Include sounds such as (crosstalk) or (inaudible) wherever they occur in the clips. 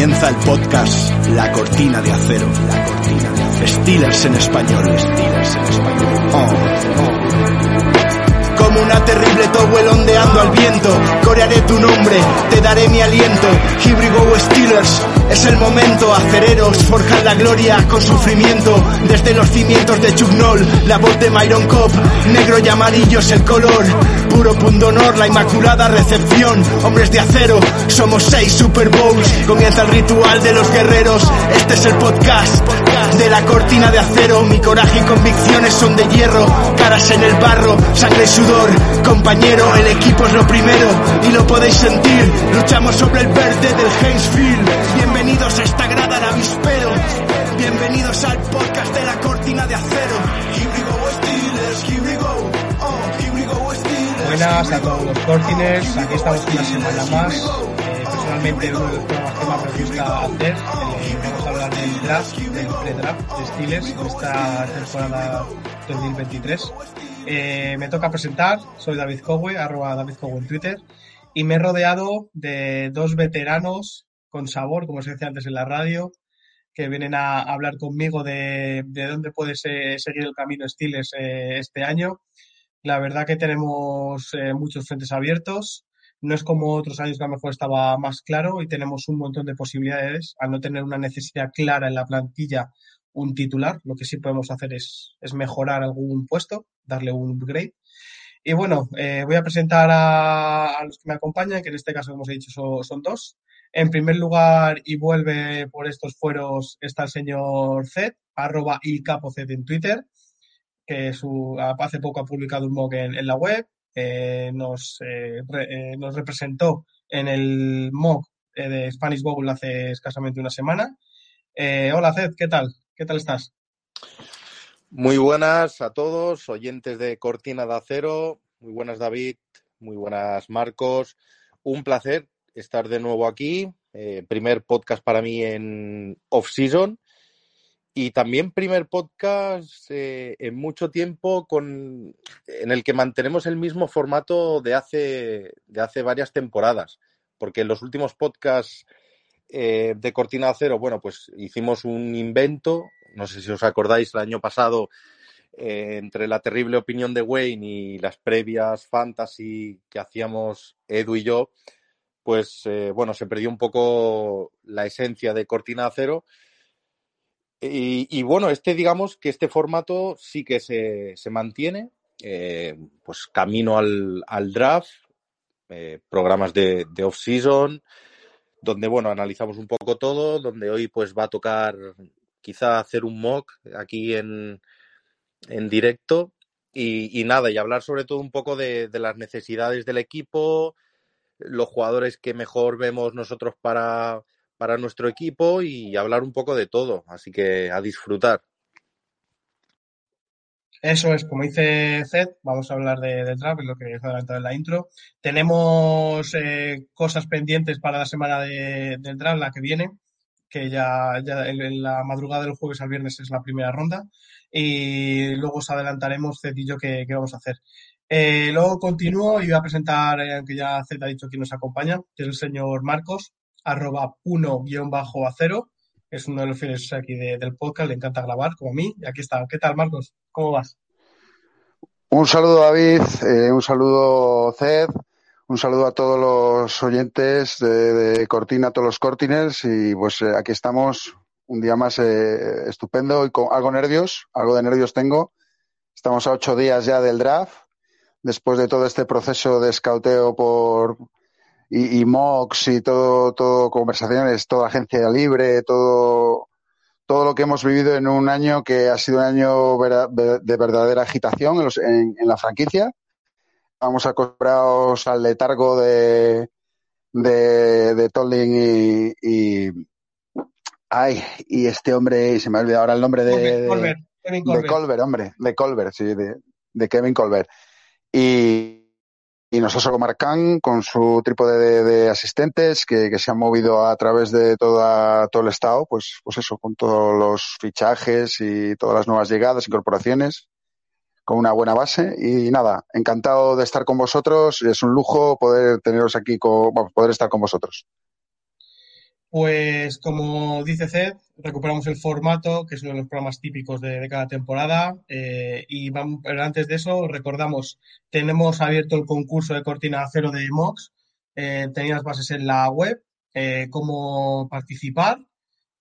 Comienza el podcast La Cortina de Acero. La Cortina de Acero. Steelers en español. En español. Oh, oh. Como una terrible towel ondeando al viento, corearé tu nombre, te daré mi aliento. Híbrido Steelers, es el momento, acereros forjan la gloria con sufrimiento. Desde los cimientos de Chugnol, la voz de Myron Cop, negro y amarillo es el color. Puro pundonor, la inmaculada recepción. Hombres de acero, somos seis Super Bowls. Comienza el ritual de los guerreros. Este es el podcast de la cortina de acero. Mi coraje y convicciones son de hierro. Caras en el barro, sangre y sudor. Compañero, el equipo es lo primero y lo podéis sentir. Luchamos sobre el verde del Hainesfield. Bienvenidos a esta grada de avispero. Bienvenidos al podcast Buenas a todos los Cortiners, aquí estamos una semana más. Eh, personalmente uno de los programas que más me gusta hacer. Eh, vamos a hablar del draft, del pre-draft de Steelers en esta temporada 2023. Eh, me toca presentar, soy David Cowe, arroba David Cowe en Twitter, y me he rodeado de dos veteranos con sabor, como se decía antes en la radio, que vienen a hablar conmigo de, de dónde puede se- seguir el camino Steelers eh, este año. La verdad que tenemos eh, muchos frentes abiertos. No es como otros años que a lo mejor estaba más claro y tenemos un montón de posibilidades al no tener una necesidad clara en la plantilla, un titular. Lo que sí podemos hacer es, mejorar algún puesto, darle un upgrade. Y bueno, eh, voy a presentar a, los que me acompañan, que en este caso, como os he dicho, son, son dos. En primer lugar, y vuelve por estos fueros, está el señor Zed, arroba y capo Zed en Twitter que su, hace poco ha publicado un mock en, la web, eh, nos, eh, eh, nos representó en el mock de Spanish Bowl hace escasamente una semana. Hola Zed, ¿qué tal? ¿Qué tal estás? Muy buenas a todos, oyentes de Cortina de Acero. Muy buenas, David. Muy buenas, Marcos. Un placer estar de nuevo aquí. Primer podcast para mí en off-season. Y también primer podcast eh, en mucho tiempo con, en el que mantenemos el mismo formato de hace, de hace varias temporadas. Porque en los últimos podcasts eh, de Cortina de Acero, bueno, pues hicimos un invento. No sé si os acordáis, el año pasado, eh, entre la terrible opinión de Wayne y las previas fantasy que hacíamos Edu y yo, pues bueno, se perdió un poco la esencia de Cortina de Acero. Y, bueno, este, digamos que este formato sí que se, se mantiene, eh, pues camino al, al draft, eh, programas de, de off-season, donde, bueno, analizamos un poco todo, donde hoy pues va a tocar quizá hacer un mock aquí en, en directo y, y nada, y hablar sobre todo un poco de, de las necesidades del equipo, los jugadores que mejor vemos nosotros para, para nuestro equipo y hablar un poco de todo. Así que a disfrutar. Eso es, como dice Zed, vamos a hablar de, del draft, es lo que he adelantado en la intro. Tenemos eh, cosas pendientes para la semana de- del draft, la que viene, que ya, en, la madrugada del jueves al viernes es la primera ronda. Y luego os adelantaremos, Zed y yo, qué, qué vamos a hacer. Eh, luego continúo y voy a presentar, eh, aunque ya Zed ha dicho quién nos acompaña, que es el señor Marcos, arroba uno guion bajo a cero. Es uno de los fieles aquí de- del podcast, le encanta grabar, como a mí. Y aquí está. ¿Qué tal, Marcos? ¿Cómo vas? Un saludo David, eh, un saludo Ced, un saludo a todos los oyentes de, de Cortina, a todos los Cortiners y pues eh, aquí estamos un día más eh, estupendo y con algo nervios, algo de nervios tengo. Estamos a ocho días ya del draft, después de todo este proceso de escauteo por y, y mocks y todo, todo conversaciones, toda agencia libre, todo todo lo que hemos vivido en un año que ha sido un año vera- de verdadera agitación en, los- en- en la franquicia. Vamos acostumbrados al letargo de, de, de Tolling y, y, ay, y este hombre, se me ha olvidado ahora el nombre de, Colbert, de- Colbert, Kevin de Colbert. Colbert, hombre, de Colbert, sí, de, de Kevin Colbert. Y, y nosotros con Marcán, con su trípode de, asistentes que, que se han movido a través de toda, todo el estado, pues, pues eso, con todos los fichajes y todas las nuevas llegadas, incorporaciones, con una buena base. Y nada, encantado de estar con vosotros. Es un lujo poder teneros aquí, con, poder estar con vosotros. Pues como dice Ced, recuperamos el formato, que es uno de los programas típicos de, cada temporada. Eh, y vamos, pero antes de eso, recordamos, tenemos abierto el concurso de cortina acero de MOX. Eh, tenías bases en la web, eh, cómo participar,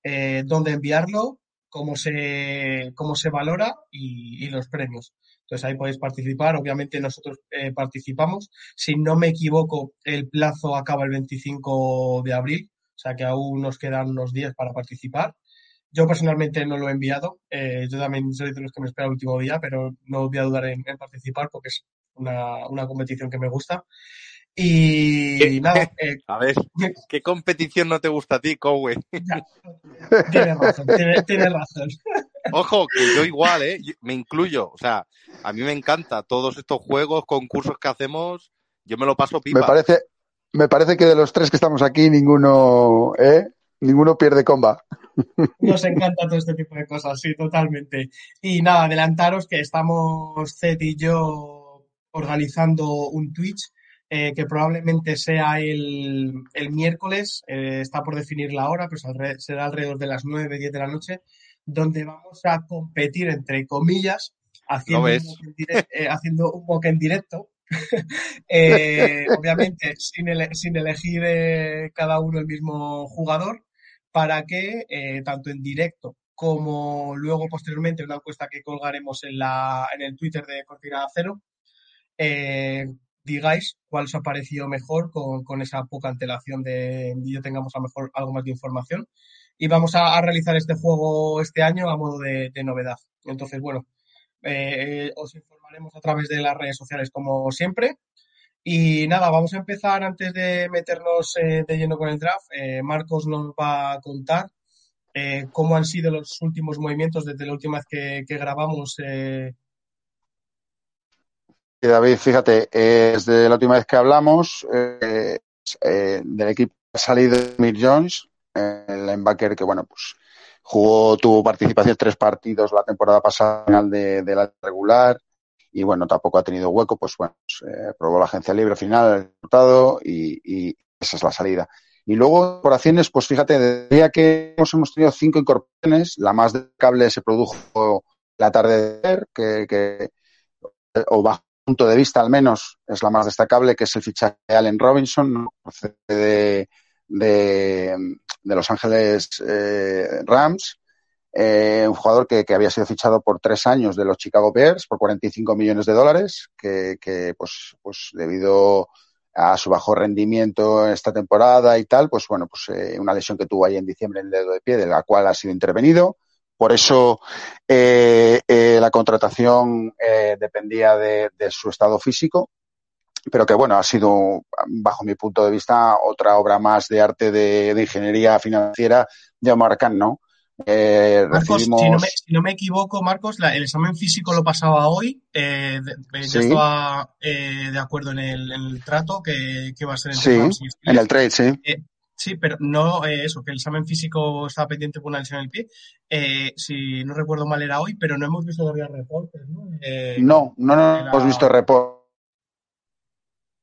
eh, dónde enviarlo, cómo se, cómo se valora y, y, los premios. Entonces ahí podéis participar. Obviamente nosotros eh, participamos. Si no me equivoco, el plazo acaba el 25 de abril o sea que aún nos quedan unos días para participar. Yo personalmente no lo he enviado, eh, yo también soy de los que me espera el último día, pero no voy a dudar en, participar porque es una, una, competición que me gusta. Y nada. (laughs) Eh, a ver, ¿qué competición no te gusta a ti, Cowe? Tienes razón, tienes, razón. (laughs) Ojo, que yo igual, ¿eh? Me incluyo. O sea, a mí me encanta todos estos juegos, concursos que hacemos. Yo me lo paso pipa. Me parece, me parece que de los tres que estamos aquí, ninguno, ¿eh? Ninguno pierde comba. (laughs) Nos encanta todo este tipo de cosas, sí, totalmente. Y nada, adelantaros que estamos Zed y yo organizando un Twitch eh, que probablemente sea el, el miércoles, eh, está por definir la hora, pues será alrededor de las 9, 10 de la noche, donde vamos a competir, entre comillas, haciendo, un, eh, haciendo un mock en directo (laughs) eh, obviamente sin, elegir eh, cada uno el mismo jugador, para que eh, tanto en directo como luego posteriormente una encuesta que colgaremos en, la, en el Twitter de Cortina Cero, digáis cuál os ha parecido mejor con, con, esa poca antelación de yo tengamos a mejor algo más de información. Y vamos a, realizar este juego este año a modo de novedad. Entonces, bueno, os informo haremos a través de las redes sociales como siempre. Y nada, vamos a empezar antes de meternos eh, de lleno con el draft. Eh, Marcos nos va a contar eh, cómo han sido los últimos movimientos desde la última vez que, que grabamos. David, fíjate, desde la última vez que hablamos, del equipo ha salido Mir Jones, el linebacker que, bueno, pues jugó, tuvo participación tres partidos la temporada pasada, final de, la regular, y bueno, tampoco ha tenido hueco, pues bueno, pues, eh, probó la agencia libre al final, resultado y, esa es la salida. Y luego, incorporaciones, pues fíjate, día que hemos, tenido cinco incorporaciones, la más cable se produjo la tarde de ayer, que, que, o bajo punto de vista al menos, es la más destacable, que es el fichaje de Allen Robinson, ¿no? de, de, Los Ángeles eh, Rams, eh, un jugador que, había sido fichado por tres años de los Chicago Bears por 45 millones de dólares, que, pues, pues debido a su bajo rendimiento en esta temporada y tal, pues bueno, pues eh, una lesión que tuvo ahí en diciembre en el dedo de pie, de la cual ha sido intervenido. Por eso eh, la contratación dependía de, de, su estado físico, pero que bueno, ha sido, bajo mi punto de vista, otra obra más de arte de, de ingeniería financiera de Omar Khan, ¿no? Eh, Marcos, recibimos... si, no me, si, no me, equivoco, Marcos, la, el examen físico lo pasaba hoy. Eh, de, sí. Yo estaba eh, de acuerdo en el, en el trato que, que, va a ser en, sí, en el trade, sí. Eh, sí, pero no eh, eso, que el examen físico estaba pendiente por una lesión en el pie. Eh, si no recuerdo mal, era hoy, pero no hemos visto todavía reportes, ¿no? no, no, no hemos visto reportes.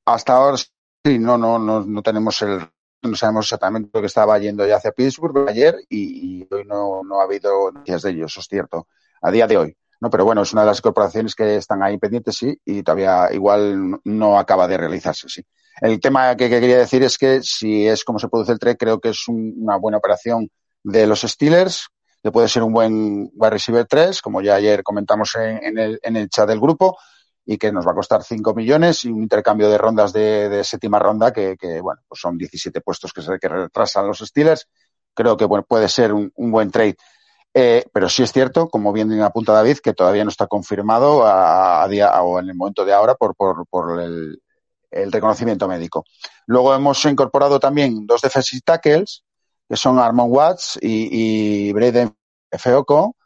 Hasta ahora sí, no, no, no, no tenemos el no sabemos exactamente lo que estaba yendo ya hacia Pittsburgh ayer y, hoy no, no, ha habido noticias de ellos, eso es cierto, a día de hoy. No, pero bueno, es una de las corporaciones que están ahí pendientes, sí, y todavía igual no acaba de realizarse, sí. El tema que, que quería decir es que si es como se produce el trade, creo que es un, una buena operación de los Steelers, que puede ser un buen wide receiver 3, como ya ayer comentamos en, en, el, en el chat del grupo, y que nos va a costar 5 millones y un intercambio de rondas de, séptima ronda que, que, bueno, pues son 17 puestos que, se, retrasan los Steelers. Creo que bueno, puede ser un, un buen trade. Eh, pero sí es cierto, como bien apunta David, que todavía no está confirmado a, a día o en el momento de ahora por, por, por el, el, reconocimiento médico. Luego hemos incorporado también dos defensive tackles, que son Armon Watts y, y Braden Feoco,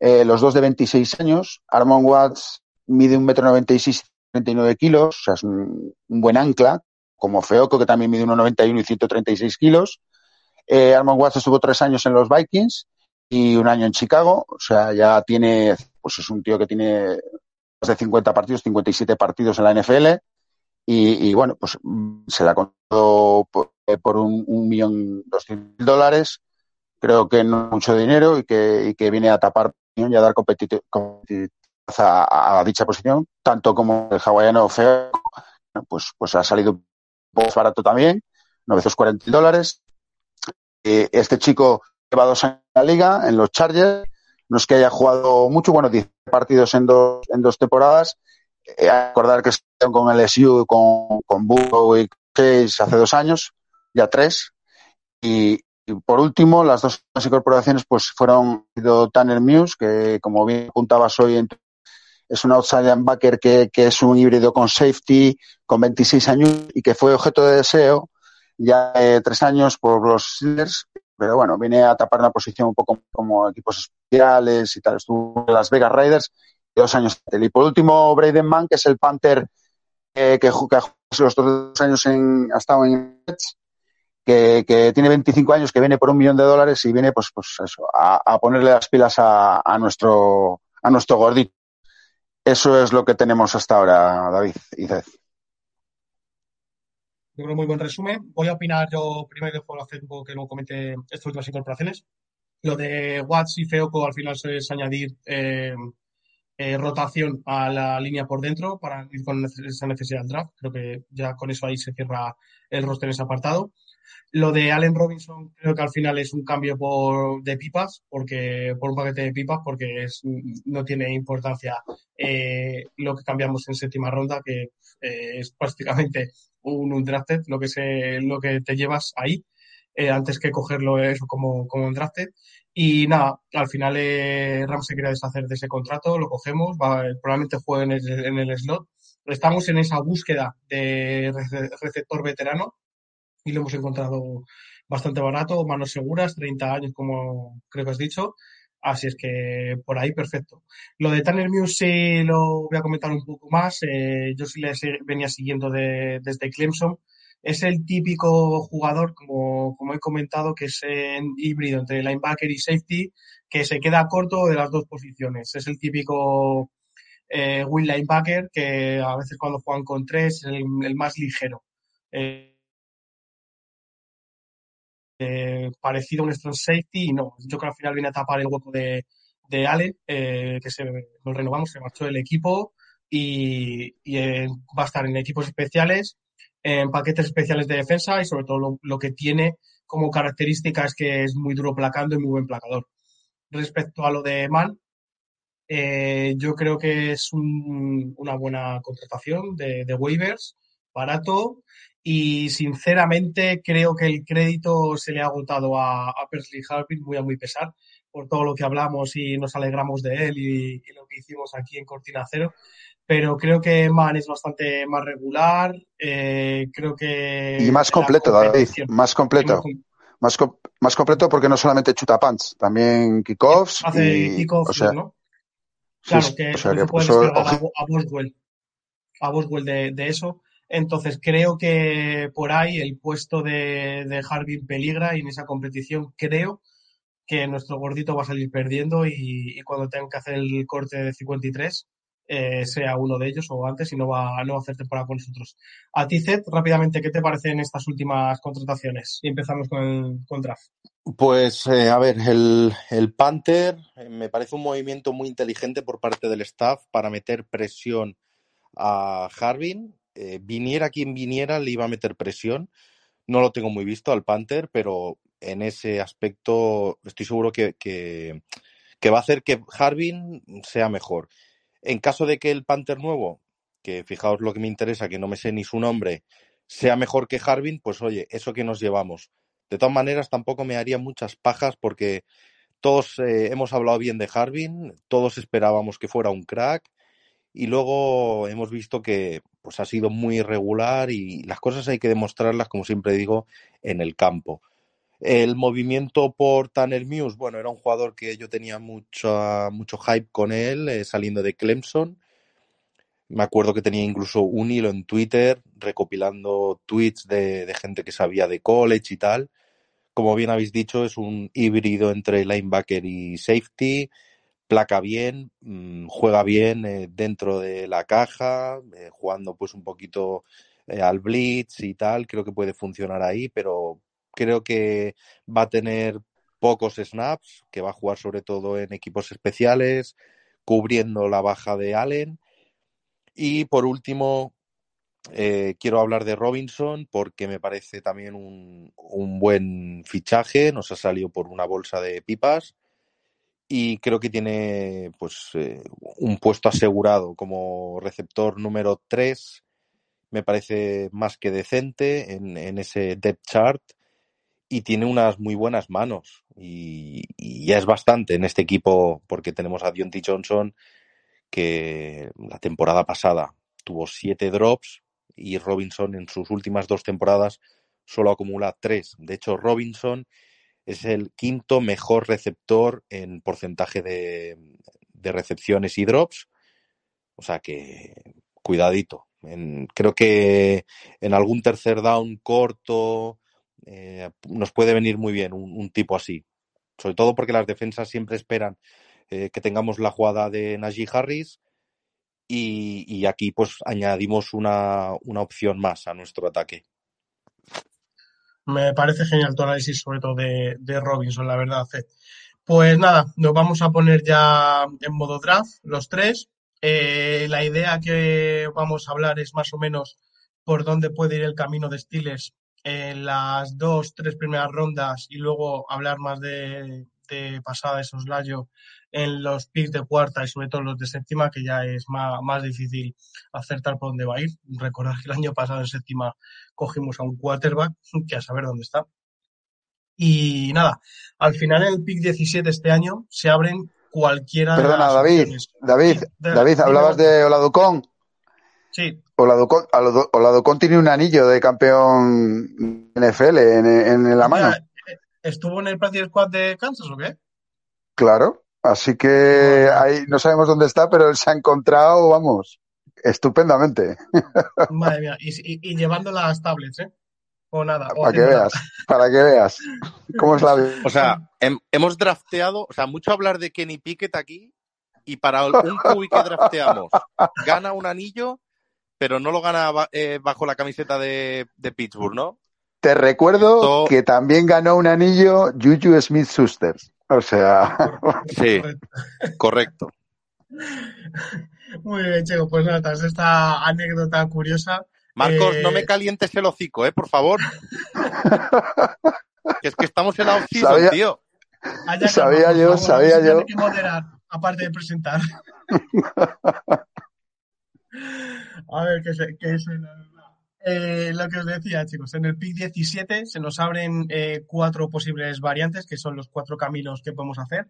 eh, los dos de 26 años. Armon Watts mide un metro noventa y seis, treinta y nueve kilos, o sea, es un, un, buen ancla, como Feoco, que también mide uno noventa y uno y ciento treinta y seis kilos. Eh, Armand Watts estuvo tres años en los Vikings y un año en Chicago, o sea, ya tiene, pues es un tío que tiene más de 50 partidos, 57 partidos en la NFL y, bueno, pues se le ha contado por un, millón doscientos mil dólares. Creo que no mucho dinero y que, y que viene a tapar y a dar competitividad a, dicha posición, tanto como el hawaiano feo, pues, pues ha salido barato también, 940 dólares. Eh, este chico lleva dos años en la liga, en los Chargers, no es que haya jugado mucho, bueno, 10 partidos en dos, en dos temporadas. Eh, acordar que estuvieron con el SU, con, con Burrow y hace dos años, ya tres. Y, por último, las dos incorporaciones pues fueron Tanner Muse, que como bien apuntabas hoy en es un outside linebacker que, que, es un híbrido con safety, con 26 años y que fue objeto de deseo ya eh, tres años por los Steelers, pero bueno, viene a tapar una posición un poco como equipos especiales y tal. Estuvo en Las Vegas Raiders dos años. Y por último, Braden Mann, que es el Panther eh, que, que, los dos años en, ha estado en que, tiene 25 años, que viene por un millón de dólares y viene pues, pues a, ponerle las pilas a, nuestro, a nuestro gordito. Eso es lo que tenemos hasta ahora, David y Ced. Yo creo muy buen resumen. Voy a opinar yo primero y hacer un poco que luego comente estas últimas incorporaciones. Lo de Watts y Feoco al final es añadir eh, eh, rotación a la línea por dentro para ir con esa necesidad del draft. Creo que ya con eso ahí se cierra el roster en ese apartado. Lo de Allen Robinson creo que al final es un cambio por, de pipas, porque por un paquete de pipas, porque es, no tiene importancia eh, lo que cambiamos en séptima ronda, que eh, es prácticamente un undrafted, lo que, se, lo que te llevas ahí, eh, antes que cogerlo eso como, como un drafted. Y nada, al final Rams se quería deshacer de ese contrato, lo cogemos, probablemente juegue en el, en el slot. Estamos en esa búsqueda de receptor veterano y lo hemos encontrado bastante barato, manos seguras, 30 años como creo que has dicho. Así es que por ahí perfecto. Lo de Tanner Muse lo voy a comentar un poco más. Eh, yo sí le venía siguiendo de, desde Clemson. Es el típico jugador, como, como he comentado, que es en híbrido entre linebacker y safety, que se queda corto de las dos posiciones. Es el típico eh, win linebacker que a veces cuando juegan con tres es el, el más ligero. Eh, eh, parecido a un strong safety y no, yo creo que al final viene a tapar el hueco de, de Allen, eh, que se, lo renovamos, se marchó del equipo y, eh, va a estar en equipos especiales, en paquetes especiales de defensa y sobre todo lo, lo, que tiene como característica es que es muy duro placando y muy buen placador. Respecto a lo de Mann, eh, yo creo que es un, una buena contratación de waivers, barato y sinceramente creo que el crédito se le ha agotado a, a Persley Harvin muy a muy pesar por todo lo que hablamos y nos alegramos de él y, y, lo que hicimos aquí en Cortina Cero. Pero creo que Man es bastante más regular, eh, creo que... Y más completo, David, más completo. Más, com más, completo porque no solamente chuta punts, también kickoffs. Hace y, kickoffs, o sea, ¿no? Claro, sí, que, o sea, que a, a Boswell, a Boswell de, de eso entonces creo que por ahí el puesto de, de Harbin peligra y en esa competición creo que nuestro gordito va a salir perdiendo y, cuando tengan que hacer el corte de 53 eh, sea uno de ellos o antes y no va, no va a hacer temporada con nosotros. A ti, Zed, rápidamente, ¿qué te parecen estas últimas contrataciones? Y empezamos con el draft. Pues, eh, a ver, el, el Panther eh, me parece un movimiento muy inteligente por parte del staff para meter presión a Harbin eh, viniera quien viniera, le iba a meter presión. No lo tengo muy visto al Panther, pero en ese aspecto estoy seguro que, que, va a hacer que Harbin sea mejor. En caso de que el Panther nuevo, que fijaos lo que me interesa, que no me sé ni su nombre, sea mejor que Harbin, pues oye, eso que nos llevamos. De todas maneras, tampoco me haría muchas pajas porque todos eh, hemos hablado bien de Harbin, todos esperábamos que fuera un crack y luego hemos visto que pues ha sido muy irregular y las cosas hay que demostrarlas, como siempre digo, en el campo. El movimiento por Tanner Muse, bueno, era un jugador que yo tenía mucho, mucho hype con él, eh, saliendo de Clemson. Me acuerdo que tenía incluso un hilo en Twitter recopilando tweets de, de gente que sabía de college y tal. Como bien habéis dicho, es un híbrido entre linebacker y safety placa bien, mmm, juega bien eh, dentro de la caja, eh, jugando pues un poquito eh, al blitz y tal, creo que puede funcionar ahí, pero creo que va a tener pocos snaps, que va a jugar sobre todo en equipos especiales, cubriendo la baja de Allen. Y por último, quiero hablar de Robinson porque me parece también un, un, buen fichaje. Nos ha salido por una bolsa de pipas y creo que tiene pues eh, un puesto asegurado como receptor número 3. Me parece más que decente en, en ese depth chart y tiene unas muy buenas manos y, y, ya es bastante en este equipo porque tenemos a Dionty Johnson que la temporada pasada tuvo siete drops y Robinson en sus últimas dos temporadas solo acumula tres. De hecho, Robinson es el quinto mejor receptor en porcentaje de, de recepciones y drops. O sea que cuidadito. Creo que en algún tercer down corto eh, nos puede venir muy bien un, un, tipo así. Sobre todo porque las defensas siempre esperan eh, que tengamos la jugada de Najee Harris y, y aquí pues añadimos una, una opción más a nuestro ataque. Me parece genial tu análisis, sobre todo de, de Robinson, la verdad. Pues nada, nos vamos a poner ya en modo draft, los tres. Eh, la idea que vamos a hablar es más o menos por dónde puede ir el camino de Stiles en las dos, tres primeras rondas y luego hablar más de, de pasada de soslayo en los picks de cuarta y sobre todo los de séptima, que ya es más, más difícil acertar por dónde va a ir. Recordar que el año pasado en séptima cogimos a un quarterback, que a saber dónde está. Y nada, al final en el pick 17 este año se abren cualquiera Perdona, de las David, opciones. David, de- David, hablabas de Oladucón. Sí, Oladucón, Oladucón tiene un anillo de campeón NFL en, en la mano. Ya, ¿Estuvo en el practice squad de Kansas o qué? Claro. Así que ahí no sabemos dónde está, pero él se ha encontrado, vamos, estupendamente. (laughs) Madre mía, y, y- y llevando las tablets, ¿eh? O nada. o Para que nada. veas, para que veas cómo es la (laughs) vida. O sea, hem- hemos drafteado, o sea, mucho hablar de Kenny Pickett aquí y para un QB que drafteamos gana un anillo, pero no lo gana eh, bajo la camiseta de, de Pittsburgh, ¿no? Te recuerdo Esto- que también ganó un anillo Juju Smith Schuster. O sea, (laughs) Sí, Correcto. Muy bien, Checo. Pues nada, tras esta anécdota curiosa, Marcos, Eh, no me calientes el hocico, ¿eh? Por favor. (laughs) que es que estamos en la Sabía- tío. Sabía yo, favor, sabía yo. tiene que moderar, aparte de presentar. (laughs) A ver, qué se, qué se. Eh, lo que os decía, chicos, en el pick 17 se nos abren eh, cuatro posibles variantes, que son los cuatro caminos que podemos hacer.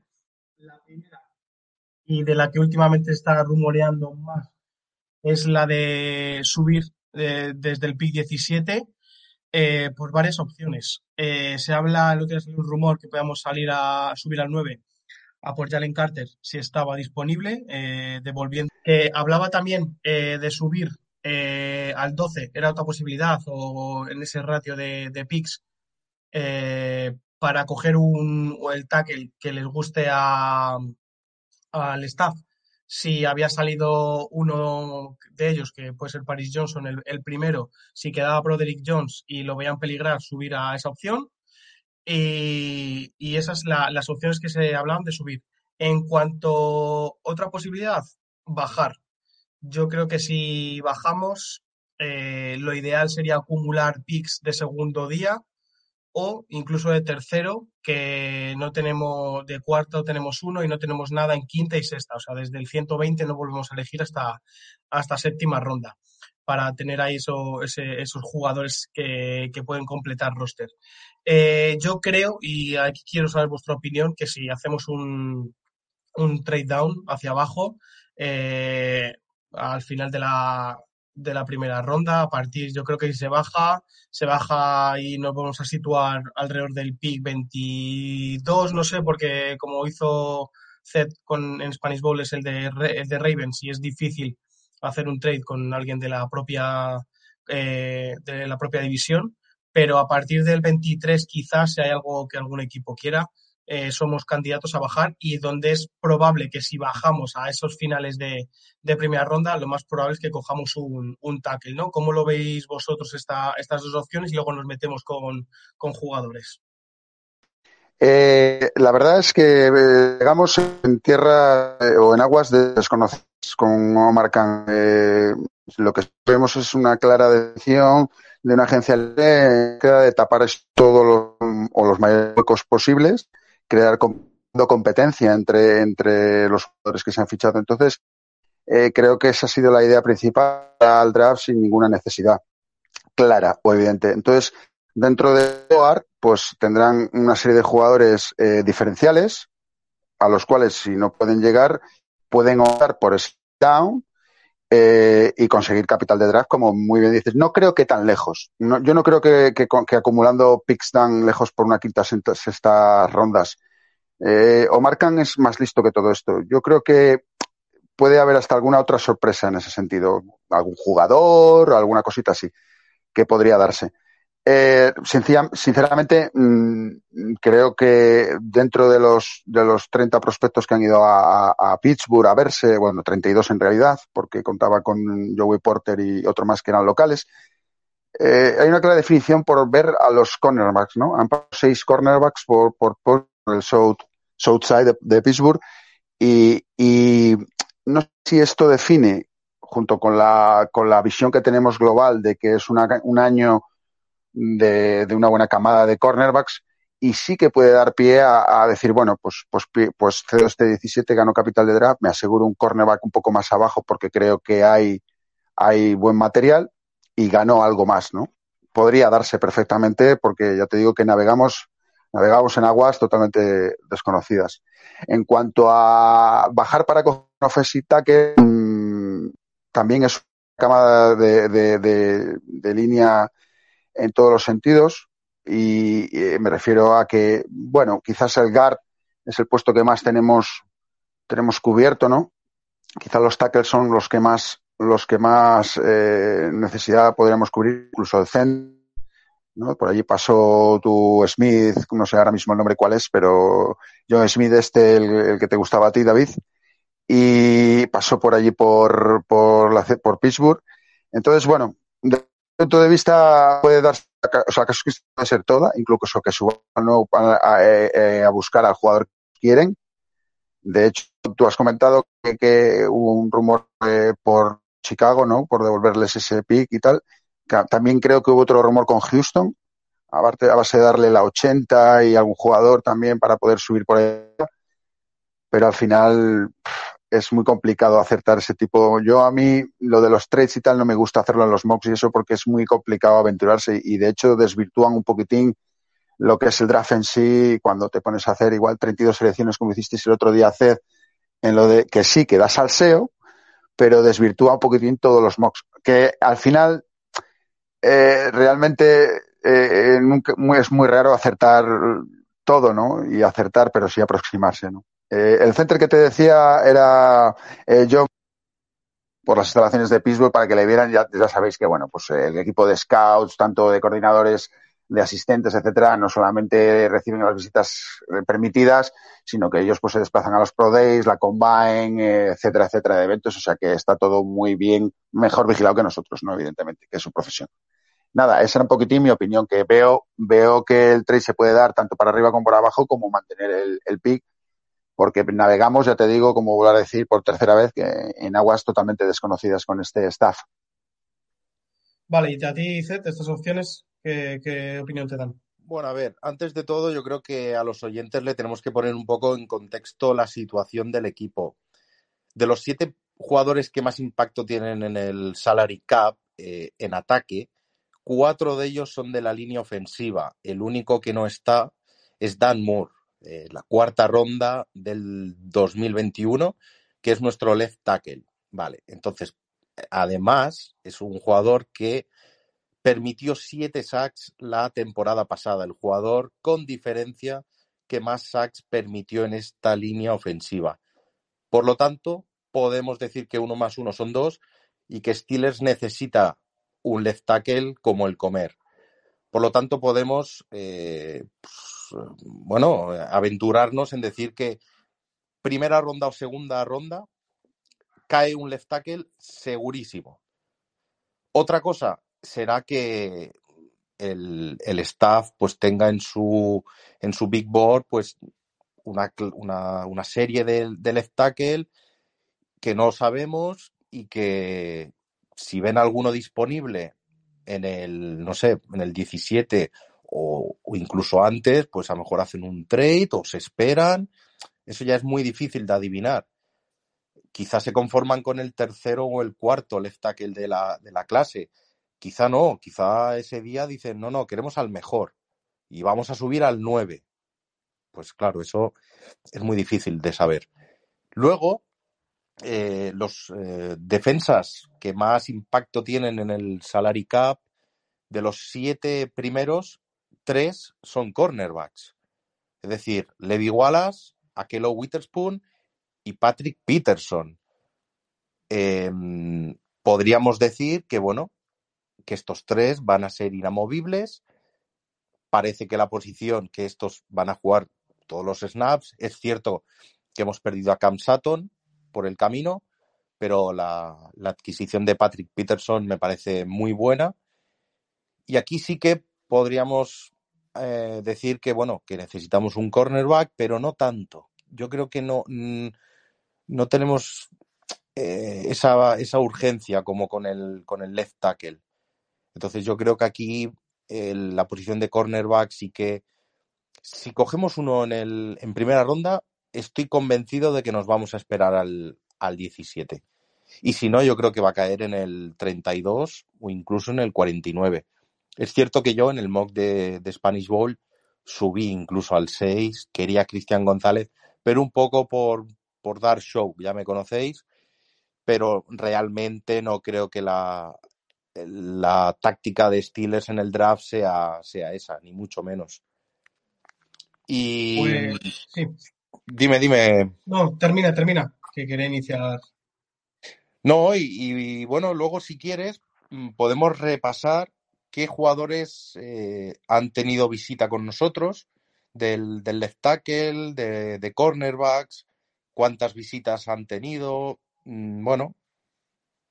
La primera, y de la que últimamente está rumoreando más, es la de subir eh, desde el pick 17 eh, por varias opciones. Eh, se habla, el otro día un rumor que podamos salir a subir al 9 a por Jalen Carter si estaba disponible, eh, devolviendo. Hablaba también de subir eh, al 12, era otra posibilidad, o en ese ratio de, de picks, eh, para coger un, o el tackle que les guste a, al staff. Si había salido uno de ellos, que puede ser Paris Johnson, el, primero, si quedaba Broderick Jones y lo veían peligrar, subir a esa opción. Y, esas la, las opciones que se hablaban de subir. En cuanto otra posibilidad, bajar. Yo creo que si bajamos, eh, lo ideal sería acumular picks de segundo día o incluso de tercero, que no tenemos, de cuarto tenemos uno y no tenemos nada en quinta y sexta. O sea, desde el 120 no volvemos a elegir hasta, hasta séptima ronda para tener ahí eso, esos jugadores que, que, pueden completar roster. Eh, yo creo, y aquí quiero saber vuestra opinión, que si hacemos un, un trade down hacia abajo, eh, al final de la, de la primera ronda, a partir, yo creo que si se baja, se baja y nos vamos a situar alrededor del pick 22, no sé, porque como hizo Zed con, en Spanish Bowl es el de, el de Ravens y es difícil hacer un trade con alguien de la propia, eh, de la propia división, pero a partir del 23 quizás si hay algo que algún equipo quiera, eh, somos candidatos a bajar y donde es probable que si bajamos a esos finales de, primera ronda, lo más probable es que cojamos un, un tackle, ¿no? ¿Cómo lo veis vosotros esta, estas dos opciones y luego nos metemos con, jugadores? Eh, la verdad es que llegamos en tierra eh, o en aguas desconocidas con Omar Khan. lo que vemos es una clara decisión de una agencia de tapar todos los, o los mayores huecos posibles crear competencia entre, entre los jugadores que se han fichado. Entonces, eh, creo que esa ha sido la idea principal al draft sin ninguna necesidad clara o evidente. Entonces, dentro de OAR, pues tendrán una serie de jugadores eh, diferenciales a los cuales, si no pueden llegar, pueden optar por down eh, y conseguir capital de draft, como muy bien dices. No creo que tan lejos. yo no creo que, que, acumulando picks tan lejos por una quinta, sexta rondas. Eh, Omar Khan es más listo que todo esto. Yo creo que puede haber hasta alguna otra sorpresa en ese sentido. Algún jugador, alguna cosita así que podría darse. Eh, sinceramente, mm, creo que dentro de los, de los 30 prospectos que han ido a, Pittsburgh a verse, bueno, 32 en realidad, porque contaba con Joey Porter y otro más que eran locales, eh, hay una clara definición por ver a los cornerbacks, ¿no? Han pasado seis cornerbacks por, por, por el South, Side de, Pittsburgh y, no sé si esto define, junto con la, con la visión que tenemos global de que es un año de, una buena camada de cornerbacks y sí que puede dar pie a, decir, bueno, pues, pues, pues cedo este 17, gano capital de draft, me aseguro un cornerback un poco más abajo porque creo que hay, hay buen material y gano algo más, ¿no? Podría darse perfectamente porque ya te digo que navegamos, navegamos en aguas totalmente desconocidas. En cuanto a bajar para coger que mm, también es una camada de, de, de línea en todos los sentidos y, me refiero a que, bueno, quizás el guard es el puesto que más tenemos, tenemos cubierto, ¿no? Quizás los tackles son los que más, los que más eh, necesidad podríamos cubrir, incluso el zen, ¿no? Por allí pasó tu Smith, no sé ahora mismo el nombre cuál es, pero John Smith este, el, que te gustaba a ti, David, y pasó por allí por, por, la, por Pittsburgh. Entonces, bueno, punto de vista puede darse, o sea, que puede ser toda, incluso que suban a, eh, eh, a, buscar al jugador que quieren. De hecho, tú has comentado que, hubo un rumor eh, por Chicago, ¿no? Por devolverles ese pick y tal. También creo que hubo otro rumor con Houston, a base de darle la 80 y algún jugador también para poder subir por ahí. Pero al final, es muy complicado acertar ese tipo. Yo a mí lo de los trades y tal no me gusta hacerlo en los mocks y eso porque es muy complicado aventurarse y de hecho desvirtúan un poquitín lo que es el draft en sí cuando te pones a hacer igual 32 selecciones como hicisteis el otro día hacer en lo de que sí que da salseo pero desvirtúa un poquitín todos los mocks que al final eh, realmente eh, es muy raro acertar todo, ¿no? Y acertar, pero sí aproximarse, ¿no? Eh, el center que te decía era eh, John por las instalaciones de Pittsburgh para que le vieran, ya, ya sabéis que bueno, pues el equipo de scouts, tanto de coordinadores, de asistentes, etcétera, no solamente reciben las visitas eh, permitidas, sino que ellos pues se desplazan a los Pro Days, la Combine, etcétera, etcétera, de eventos, o sea que está todo muy bien, mejor vigilado que nosotros, ¿no? Evidentemente, que es su profesión. Nada, esa era un poquitín mi opinión, que veo, veo que el trade se puede dar tanto para arriba como para abajo, como mantener el, el pick porque navegamos, ya te digo, como vuelvo a decir por tercera vez, que en aguas totalmente desconocidas con este staff. Vale, y a ti, Zed, estas opciones, ¿qué, opinión te dan? Bueno, a ver, antes de todo, yo creo que a los oyentes le tenemos que poner un poco en contexto la situación del equipo. De los siete jugadores que más impacto tienen en el salary cap eh, en ataque, cuatro de ellos son de la línea ofensiva. El único que no está es Dan Moore. Eh, la cuarta ronda del 2021, que es nuestro left tackle. Vale, entonces, además, es un jugador que permitió siete sacks la temporada pasada, el jugador con diferencia que más sacks permitió en esta línea ofensiva. Por lo tanto, podemos decir que uno más uno son dos y que Steelers necesita un left tackle como el comer. Por lo tanto, podemos eh, bueno, aventurarnos en decir que primera ronda o segunda ronda cae un left tackle segurísimo. Otra cosa será que el, staff pues tenga en su, en su big board pues una, una, serie de, de left tackle que no sabemos y que si ven alguno disponible en el, no sé, en el 17 o, incluso antes, pues a lo mejor hacen un trade o se esperan. Eso ya es muy difícil de adivinar. Quizás se conforman con el tercero o el cuarto left tackle de la, de la clase. Quizá no, quizá ese día dicen, no, no, queremos al mejor y vamos a subir al 9. Pues claro, eso es muy difícil de saber. Luego, eh, los eh, defensas que más impacto tienen en el salary cap, de los siete primeros, tres son cornerbacks. Es decir, Levi Wallace, Akelo Witherspoon y Patrick Peterson. Em, podríamos decir que, bueno, que estos tres van a ser inamovibles. Parece que la posición que estos van a jugar todos los snaps. Es cierto que hemos perdido a Cam Sutton, por el camino, pero la, adquisición de Patrick Peterson me parece muy buena. Y aquí sí que podríamos eh, decir que, bueno, que necesitamos un cornerback, pero no tanto. Yo creo que no, mm, no tenemos eh, esa, esa, urgencia como con el, con el left tackle. Entonces yo creo que aquí la posición de cornerback sí que si cogemos uno en, el, en primera ronda, estoy convencido de que nos vamos a esperar al, al 17. Y si no, yo creo que va a caer en el 32 o incluso en el 49. Es cierto que yo en el mock de, de Spanish Bowl subí incluso al 6, quería a Cristian González, pero un poco por, por dar show, ya me conocéis, pero realmente no creo que la, la táctica de Steelers en el draft sea, sea esa, ni mucho menos. Y pues, sí. Dime, dime. No, termina, termina, que quería iniciar. No, y, bueno, luego si quieres, mm, podemos repasar qué jugadores eh, han tenido visita con nosotros, del, del left tackle, de, cornerbacks, cuántas visitas han tenido, mm, bueno,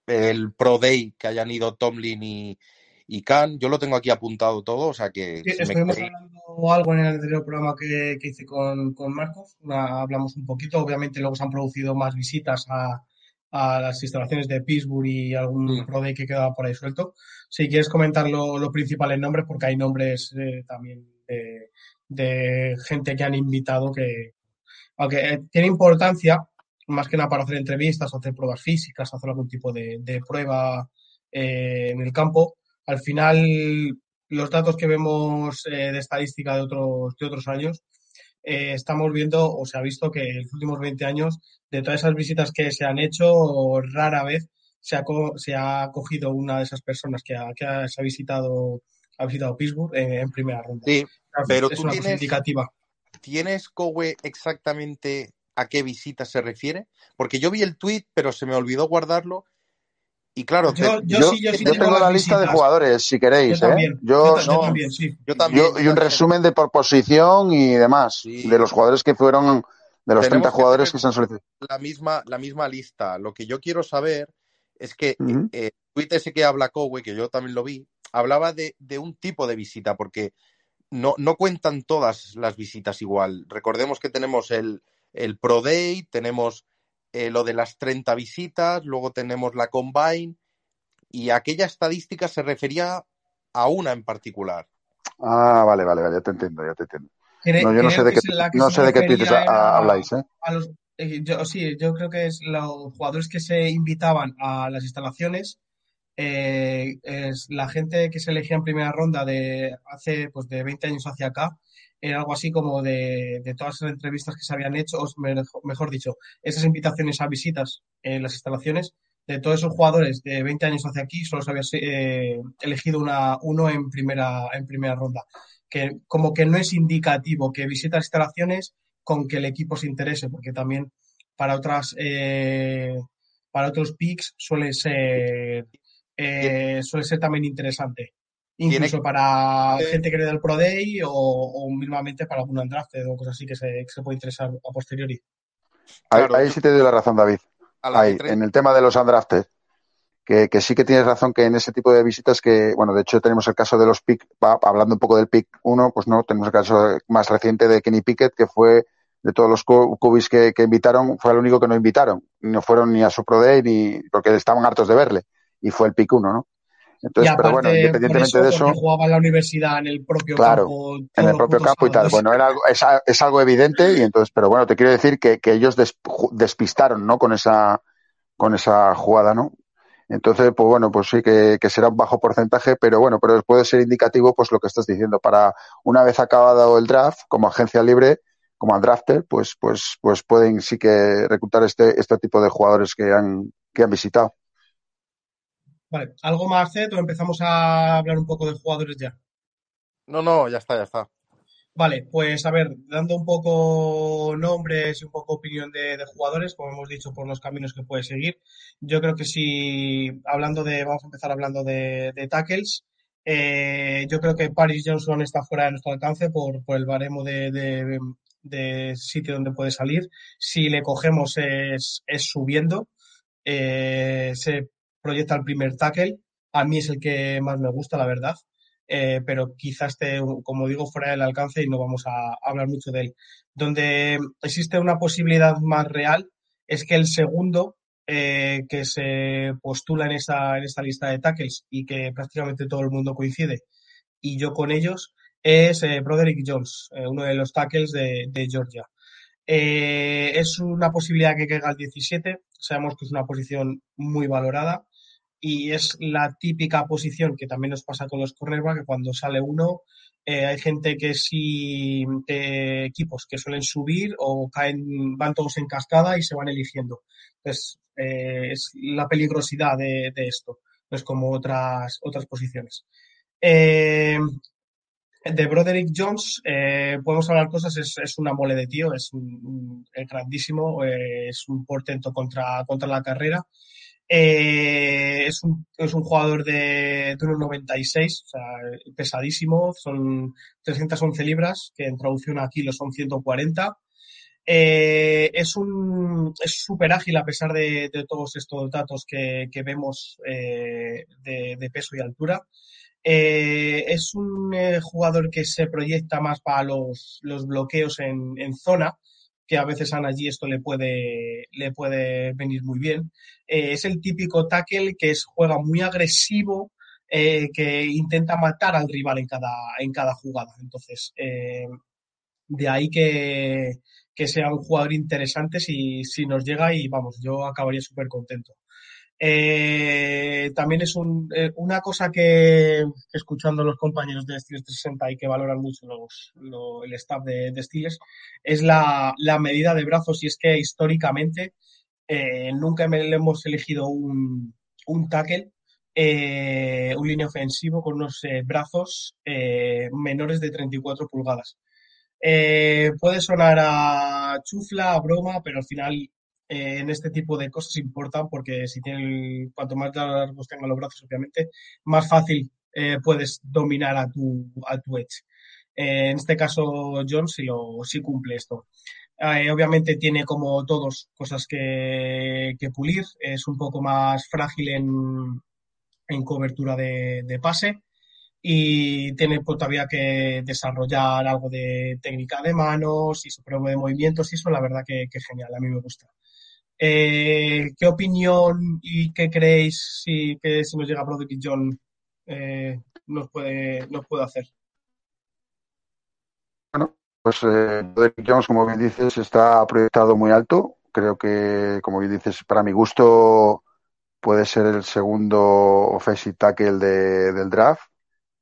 el Pro Day que hayan ido Tomlin y, y Khan. Yo lo tengo aquí apuntado todo, o sea que... estuvimos hablando algo en el anterior programa que, hice con, con Marcos, hablamos un poquito, obviamente luego se han producido más visitas a, las instalaciones de Pittsburgh y algún mm. Pro Day que quedaba por ahí suelto. Si quieres comentar lo, principal en nombres, porque hay nombres eh, también de, gente que han invitado que, aunque eh, tiene importancia, más que nada para hacer entrevistas, hacer pruebas físicas, hacer algún tipo de, prueba eh, en el campo, al final los datos que vemos eh, de estadística de otros, de otros años, eh, estamos viendo o se ha visto que en los últimos 20 años, de todas esas visitas que se han hecho, rara vez se ha, se ha cogido una de esas personas que ha, que ha, se ha visitado ha visitado Pittsburgh en, primera ronda. Sí, pero tú una tienes, indicativa. ¿Tienes, Cowe, exactamente a qué visita se refiere? Porque yo vi el tweet, pero se me olvidó guardarlo y claro, yo, tengo la lista de jugadores, si queréis. Yo, ¿eh? yo, también, sí. y un resumen de por posición y demás, de los jugadores que fueron, de los 30 jugadores que, se han solicitado. La misma, la misma lista. Lo que yo quiero saber es que uh el tweet ese que habla Cowe, que yo también lo vi, hablaba de, de un tipo de visita, porque no, no cuentan todas las visitas igual. Recordemos que tenemos el, el Pro Day, tenemos eh, lo de las 30 visitas, luego tenemos la Combine y aquella estadística se refería a una en particular. Ah, vale, vale, vale, ya te entiendo, ya te entiendo. No, yo no sé de qué, no sé de qué habláis, ¿eh? ¿eh? yo, sí, yo creo que es los jugadores que se invitaban a las instalaciones, eh, es la gente que se elegía en primera ronda de hace pues de 20 años hacia acá, era algo así como de, todas las entrevistas que se habían hecho, o mejor dicho, esas invitaciones a visitas en las instalaciones, de todos esos jugadores de 20 años hacia aquí, solo se había eh, elegido una, uno en primera, en primera ronda. Que como que no es indicativo que visita las instalaciones con que el equipo se interese, porque también para otras eh, para otros picks suele ser eh, suele ser también interesante. Incluso para gente que le da el Pro Day o, o mismamente para algún undrafted o cosas así que se, que se puede interesar a posteriori. Ahí, ahí sí te doy la razón, David. La Ahí, tres- en el tema de los undrafted, que, que sí que tienes razón que en ese tipo de visitas que, bueno, de hecho tenemos el caso de los pick, va- hablando un poco del pick 1, pues no, tenemos el caso más reciente de Kenny Pickett, que fue de todos los cu- cubis que, que invitaron, fue el único que no invitaron. No fueron ni a su Pro Day ni, porque estaban hartos de verle. Y fue el pick 1, ¿no? Entonces, pero bueno, independientemente de eso, jugaba en la universidad en el propio Claro, campo. en el propio campo y tal. Bueno, era algo, es, es algo evidente y entonces, pero bueno, te quiero decir que, que ellos des- despistaron, ¿no? Con esa, con esa jugada, ¿no? Entonces, pues bueno, pues sí que, que será un bajo porcentaje, pero bueno, pero puede ser indicativo, pues lo que estás diciendo, para una vez acabado el draft, como agencia libre, como drafter, pues, pues, pues pueden sí que reclutar este, este tipo de jugadores que han, que han visitado. Vale, ¿algo más, Zed, o empezamos a hablar un poco de jugadores ya? No, no, ya está, ya está. Vale, pues a ver, dando un poco nombres y un poco opinión de, de jugadores, como hemos dicho, por los caminos que puede seguir. Yo creo que si, hablando de, vamos a empezar hablando de, de tackles, eh, yo creo que Paris Johnson está fuera de nuestro alcance por, por el baremo de, de, de sitio donde puede salir. Si le cogemos es, es subiendo, eh, se proyecta el primer tackle. A mí es el que más me gusta, la verdad eh, pero quizás esté, como digo, fuera del alcance y no vamos a hablar mucho de él. Donde existe una posibilidad más real es que el segundo eh, que se postula en esta, en esta lista de tackles y que prácticamente todo el mundo coincide, y yo con ellos, es eh, Broderick Jones, uno de los tackles de, de Georgia. Es una posibilidad que caiga al 17, sabemos que es una posición muy valorada y es la típica posición que también nos pasa con los cornerbacks, que cuando sale uno, eh, hay gente que sí, de equipos que suelen subir o caen, van todos en cascada y se van eligiendo. Entonces, eh, es la peligrosidad de, de, esto, no es como otras, otras posiciones. Eh, de Broderick Jones eh, podemos hablar cosas, es, es, una mole de tío, es un, es grandísimo, eh, es un portento contra, contra la carrera. Eh, es, un, es, un, jugador de, de 1,96, o sea, pesadísimo, son 311 libras, que en traducción a kilos son 140. Eh, es un es súper ágil a pesar de, todos estos datos que, que vemos eh, de, peso y altura. Es un jugador que se proyecta más para los, los bloqueos en, zona, que a veces a allí esto le puede, le puede venir muy bien. Eh, es el típico tackle que es, juega muy agresivo, eh, que intenta matar al rival en cada, en cada jugada. Entonces, eh, de ahí que, que, sea un jugador interesante si, si nos llega y vamos, yo acabaría súper contento. Eh, también es un, eh, una cosa que, escuchando a los compañeros de Steelers 360 y que valoran mucho el staff de, de es la, medida de brazos y es que históricamente eh, nunca hemos elegido un, un tackle, un línea ofensivo con unos brazos menores de 34 pulgadas. Puede sonar a chufla, a broma, pero al final eh, en este tipo de cosas importan porque si tienen, cuanto más largos tengan los brazos, obviamente, más fácil eh, puedes dominar a tu, a tu edge. Eh, en este caso, John sí, lo, sí cumple esto. Eh, obviamente tiene como todos cosas que, pulir, es un poco más frágil en, en cobertura de, de pase y tiene pues, todavía que desarrollar algo de técnica de manos y su prueba de movimientos y eso la verdad que, que genial, a mí me gusta. Eh, ¿Qué opinión y qué creéis si, que si nos llega Broderick John eh, nos, puede, nos puede hacer? Bueno, pues eh, Broderick Jones, como bien dices, está proyectado muy alto. Creo que, como bien dices, para mi gusto puede ser el segundo offensive tackle de, del draft,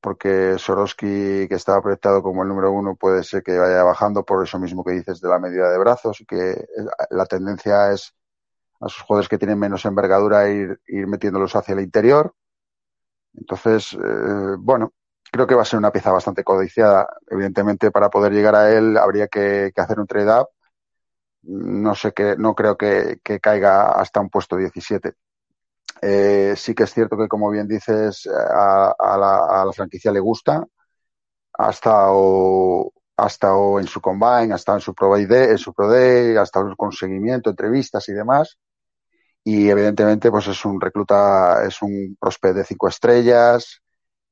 porque Sorosky, que estaba proyectado como el número uno, puede ser que vaya bajando por eso mismo que dices de la medida de brazos y que la tendencia es a sus jugadores que tienen menos envergadura ir, ir metiéndolos hacia el interior. Entonces, eh, bueno, creo que va a ser una pieza bastante codiciada. Evidentemente, para poder llegar a él habría que, que hacer un trade-up. No sé que, no creo que, que, caiga hasta un puesto 17. Eh, sí que es cierto que, como bien dices, a, la, franquicia le gusta. Ha estado, ha estado en su combine, ha estado en su Pro en su Pro Day, ha estado con seguimiento, entrevistas y demás. Y evidentemente, pues es un recluta, es un prospect de cinco estrellas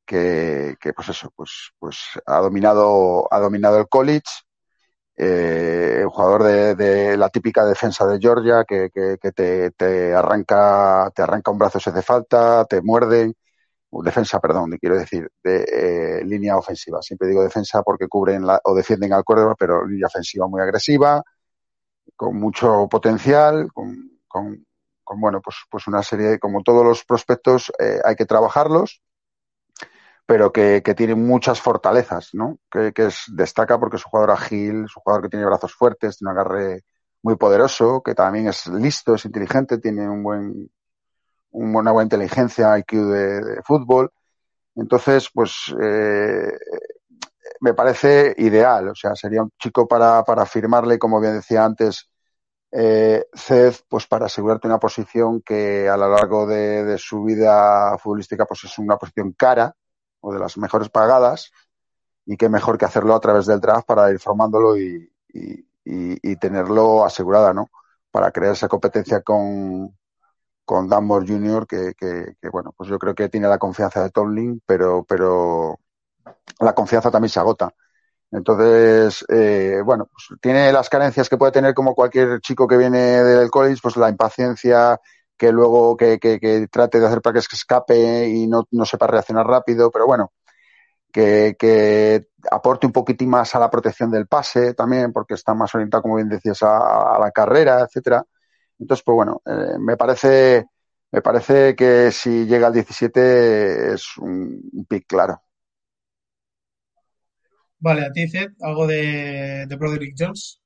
que, que pues eso, pues, pues ha dominado, ha dominado el college eh, jugador de, la típica defensa de Georgia que, te, arranca te arranca un brazo si hace falta, te muerden, defensa, perdón, quiero decir, de eh, línea ofensiva. Siempre digo defensa porque cubren o defienden al cuerpo, pero línea ofensiva muy agresiva, con mucho potencial, con, con, bueno, pues, pues una serie de, como todos los prospectos, eh, hay que trabajarlos pero que, que, tiene muchas fortalezas, ¿no? Que, que es, destaca porque es un jugador ágil, es un jugador que tiene brazos fuertes, tiene un agarre muy poderoso, que también es listo, es inteligente, tiene un buen, una buena inteligencia, IQ de, de fútbol. Entonces, pues, eh, me parece ideal. O sea, sería un chico para, para firmarle, como bien decía antes, eh, CED, pues para asegurarte una posición que a lo largo de, su vida futbolística, pues es una posición cara, o de las mejores pagadas y qué mejor que hacerlo a través del draft para ir formándolo y, tenerlo asegurada, ¿no? Para crear esa competencia con, con Danmore Jr., que, que, bueno, pues yo creo que tiene la confianza de Tomlin, pero, pero la confianza también se agota. Entonces, eh, bueno, pues tiene las carencias que puede tener como cualquier chico que viene del college, pues la impaciencia, que luego que, que, trate de hacer para que se escape y no, no sepa reaccionar rápido, pero bueno, que, que, aporte un poquitín más a la protección del pase también, porque está más orientado, como bien decías, a, la carrera, etcétera. Entonces, pues bueno, eh, me parece me parece que si llega al 17 es un, pick claro. Vale, a ti, Zed, algo de, de Broderick Jones.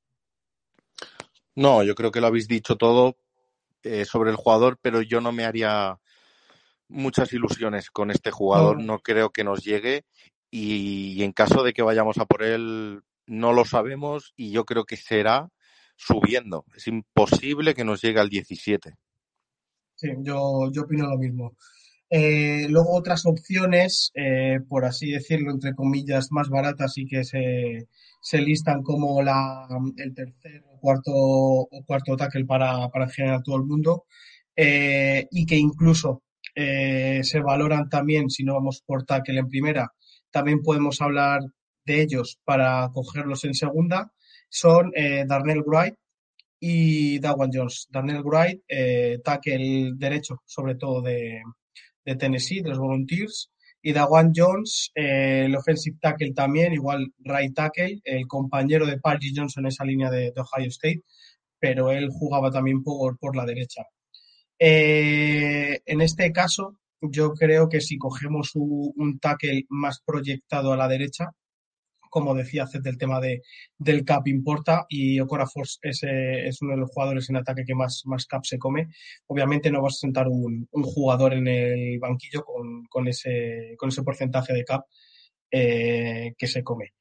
No, yo creo que lo habéis dicho todo eh, sobre el jugador, pero yo no me haría muchas ilusiones con este jugador. No, creo que nos llegue y, en caso de que vayamos a por él, no lo sabemos y yo creo que será subiendo. Es imposible que nos llegue al 17. Sí, yo, yo opino lo mismo. Eh, luego otras opciones, eh, por así decirlo, entre comillas, más baratas y que se, se listan como la, el tercer o cuarto, o cuarto tackle para, para generar todo el mundo eh, y que incluso eh, se valoran también, si no vamos por tackle en primera, también podemos hablar de ellos para cogerlos en segunda, son Darnell Wright y Dawan Jones. Darnell Wright, tackle derecho, sobre todo de, de Tennessee, de los Volunteers, y Dawan Jones, eh, el offensive tackle también, igual right tackle, el compañero de Pargy Johnson en esa línea de, Ohio State, pero él jugaba también por, por la derecha. Eh, en este caso, yo creo que si cogemos un tackle más proyectado a la derecha, como decía hace del tema de, del cap importa y Okorafor es, es uno de los jugadores en ataque que más, más cap se come. Obviamente no vas a sentar un, un jugador en el banquillo con, con, ese, con ese porcentaje de cap eh, que se come.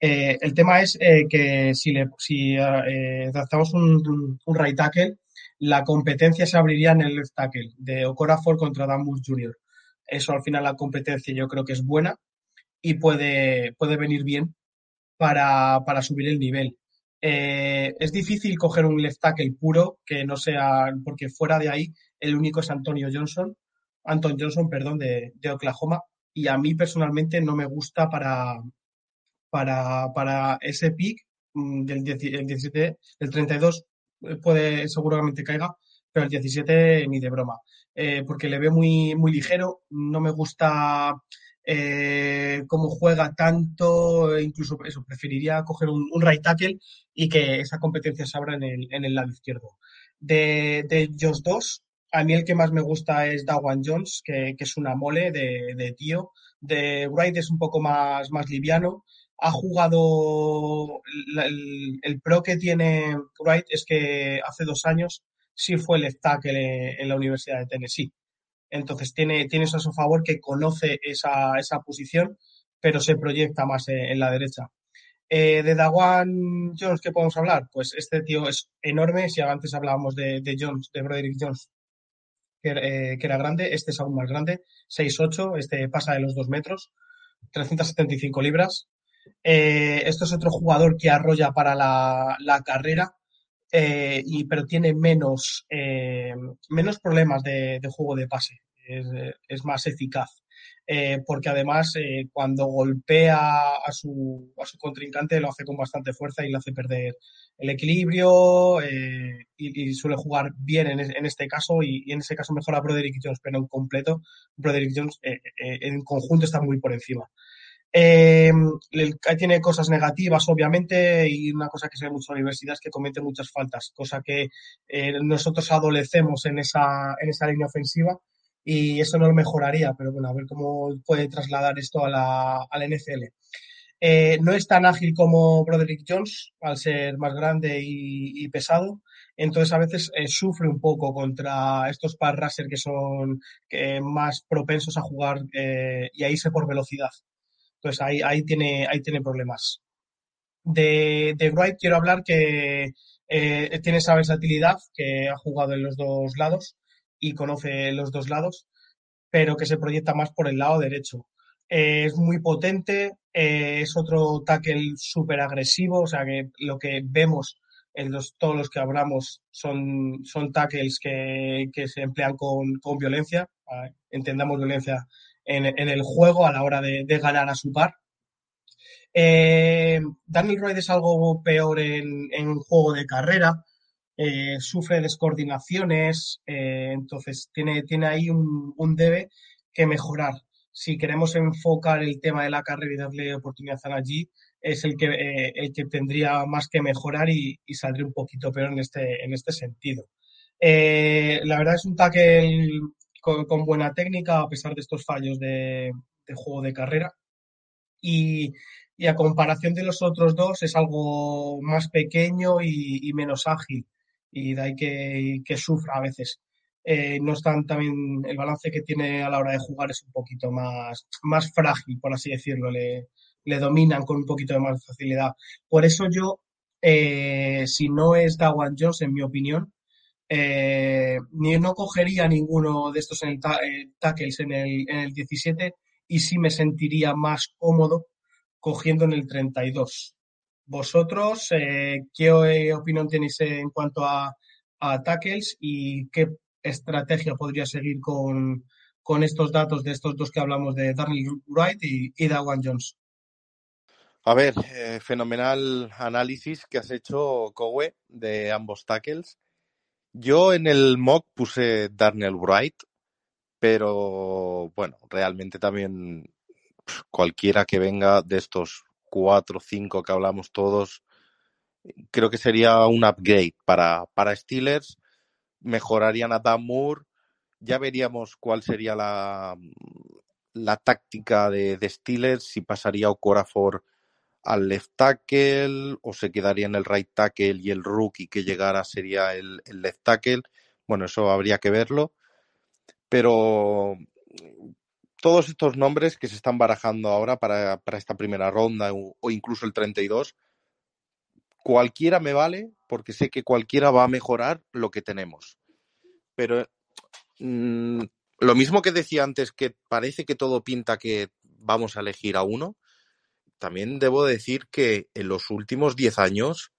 Eh, el tema es eh, que si, le, si un, un, right tackle, la competencia se abriría en el left tackle de Okorafor contra Damus Jr. Eso al final la competencia yo creo que es buena y puede, puede venir bien para, para subir el nivel. Eh, es difícil coger un left tackle puro que no sea, porque fuera de ahí el único es Antonio Johnson, Anton Johnson, perdón, de, de Oklahoma, y a mí personalmente no me gusta para, para, para ese pick mm, del 17, el 32 eh, puede seguramente caiga, pero el 17 ni de broma, eh, porque le veo muy, muy ligero, no me gusta eh, cómo juega tanto, incluso eso, preferiría coger un, right tackle y que esa competencia se abra en el, en el lado izquierdo. De, de ellos dos, a mí el que más me gusta es Dawan Jones, que, que es una mole de, de, tío. De Wright es un poco más, más liviano. Ha jugado el, el, pro que tiene Wright es que hace dos años sí fue left tackle en la Universidad de Tennessee. Entonces tiene, tiene eso a su favor que conoce esa, esa posición, pero se proyecta más en, la derecha. Eh, de Dawan Jones, ¿qué podemos hablar? Pues este tío es enorme. Si antes hablábamos de, Jones, de Broderick Jones, que, eh, era grande, este es aún más grande, 6'8, este pasa de los 2 metros, 375 libras. Eh, esto es otro jugador que arrolla para la, la carrera, eh, y, pero tiene menos, eh, menos problemas de, de, juego de pase, es, más eficaz. Eh, porque además eh, cuando golpea a su, a su contrincante lo hace con bastante fuerza y le hace perder el equilibrio eh, y, suele jugar bien en, en este caso y, y, en ese caso mejor a Broderick Jones, pero en completo Broderick Jones eh, eh, en conjunto está muy por encima. Eh, tiene cosas negativas, obviamente, y una cosa que se ve mucho en la universidad es que comete muchas faltas, cosa que eh, nosotros adolecemos en esa, en esa línea ofensiva y eso no lo mejoraría, pero bueno, a ver cómo puede trasladar esto a la, a la NFL. Eh, no es tan ágil como Broderick Jones, al ser más grande y, pesado, entonces a veces eh, sufre un poco contra estos pass que son más propensos a jugar y a irse por velocidad. Entonces ahí, ahí, tiene, ahí tiene problemas. De, de Wright quiero hablar que eh, tiene esa versatilidad, que ha jugado en los dos lados y conoce los dos lados, pero que se proyecta más por el lado derecho. Eh, es muy potente, eh, es otro tackle súper agresivo, o sea que lo que vemos en los, todos los que hablamos son, son tackles que, que se emplean con, con violencia, ¿vale? entendamos violencia en, el juego a la hora de, ganar a su par. Eh, Daniel Royd es algo peor en, en juego de carrera, eh, sufre descoordinaciones, eh, entonces tiene, tiene ahí un, debe que mejorar. Si queremos enfocar el tema de la carrera y darle oportunidad a allí, es el que, el que tendría más que mejorar y, y, saldría un poquito peor en este, en este sentido. La verdad es un tackle con, buena técnica a pesar de estos fallos de, juego de carrera. Y, y, a comparación de los otros dos es algo más pequeño y, menos ágil y de ahí que, que sufra a veces. Eh, no están también, el balance que tiene a la hora de jugar es un poquito más, más frágil, por así decirlo, le, le dominan con un poquito de más facilidad. Por eso yo, eh, si no es Dawan Jones, en mi opinión, eh, ni no cogería ninguno de estos en el eh, tackles en el, en el 17 y sí me sentiría más cómodo cogiendo en el 32. Vosotros, eh, ¿qué opinión tenéis en cuanto a, tackles y qué estrategia podría seguir con, con, estos datos de estos dos que hablamos de Darnell Wright y, y Dawan Jones? A ver, fenomenal análisis que has hecho, Cowe, de ambos tackles. Yo en el mock puse Darnell Wright, pero bueno, realmente también cualquiera que venga de estos cuatro o cinco que hablamos todos, creo que sería un upgrade para, para Steelers. Mejorarían a Dan Moore. Ya veríamos cuál sería la, la táctica de, de Steelers, si pasaría Okorafor al left tackle o se quedaría en el right tackle y el rookie que llegara sería el, left tackle. Bueno, eso habría que verlo. Pero todos estos nombres que se están barajando ahora para, para esta primera ronda o, incluso el 32, cualquiera me vale porque sé que cualquiera va a mejorar lo que tenemos. Pero mmm, lo mismo que decía antes, que parece que todo pinta que vamos a elegir a uno, también debo decir que en los últimos 10 años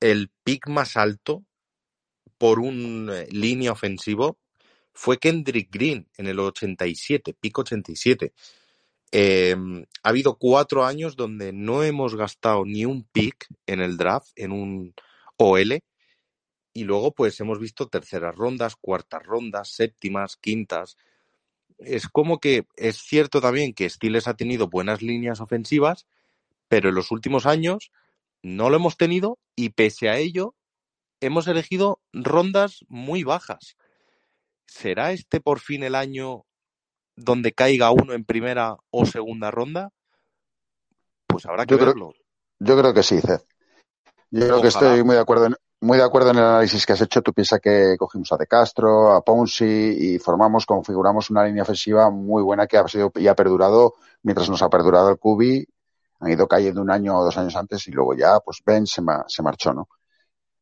el pick más alto por un eh, línea ofensivo fue Kendrick Green en el 87, pico 87. Eh, ha habido cuatro años donde no hemos gastado ni un pick en el draft, en un OL, y luego pues hemos visto terceras rondas, cuartas rondas, séptimas, quintas. Es como que es cierto también que Stiles ha tenido buenas líneas ofensivas, pero en los últimos años no lo hemos tenido y pese a ello hemos elegido rondas muy bajas. ¿será este por fin el año donde caiga uno en primera o segunda ronda? Pues habrá que yo verlo. Creo, yo creo que sí, Ced. Yo creo que estoy muy de acuerdo en, muy de acuerdo en el análisis que has hecho. Tú piensas que cogimos a De Castro, a Ponzi y formamos, configuramos una línea ofensiva muy buena que ha sido y ha perdurado mientras nos ha perdurado el Cubi. Han ido cayendo un año o dos años antes y luego ya, pues Ben se, ma, se marchó, ¿no?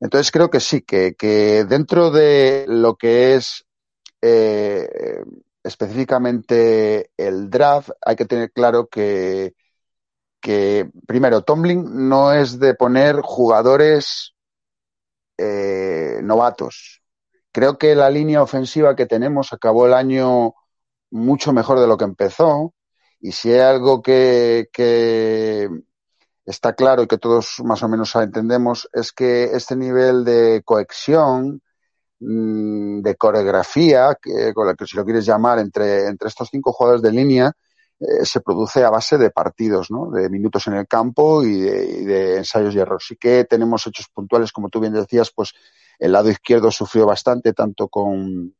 Entonces creo que sí, que, que dentro de lo que es eh, específicamente el draft, hay que tener claro que, que primero, Tomlin no es de poner jugadores eh, novatos. Creo que la línea ofensiva que tenemos acabó el año mucho mejor de lo que empezó. Y si hay algo que, está claro y que todos más o menos entendemos, es que este nivel de cohesión, mm, de coreografía, que, con la que si lo quieres llamar, entre, entre estos cinco jugadores de línea, eh, se produce a base de partidos, ¿no? de minutos en el campo y de, ensayos y errores. Sí que tenemos hechos puntuales, como tú bien decías, pues el lado izquierdo sufrió bastante, tanto con,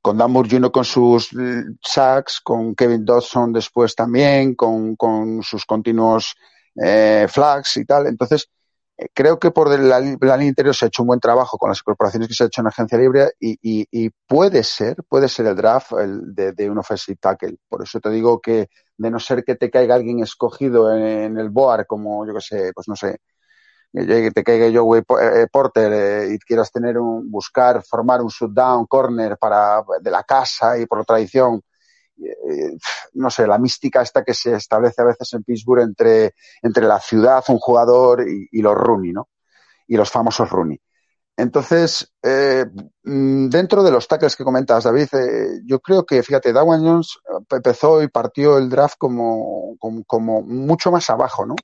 con Dan Jr. con sus sacks, con Kevin Dodson después también, con, con sus continuos eh, flags y tal. Entonces, eh, creo que por la, línea interior se ha hecho un buen trabajo con las incorporaciones que se ha hecho en agencia libre y, y, puede ser, puede ser el draft de, un offensive tackle. Por eso te digo que de no ser que te caiga alguien escogido en, el board, como yo que sé, pues no sé, que te caiga Joe eh, Porter y quieras tener un, buscar, formar un shutdown corner para, de la casa y por tradición, no sé, la mística esta que se establece a veces en Pittsburgh entre, entre la ciudad, un jugador y, los Rooney, ¿no? Y los famosos Rooney. Entonces, eh, mm, dentro de los tackles que comentas, David, eh, yo creo que, fíjate, Dawan Jones empezó y partió el draft como, como, mucho más abajo, ¿no?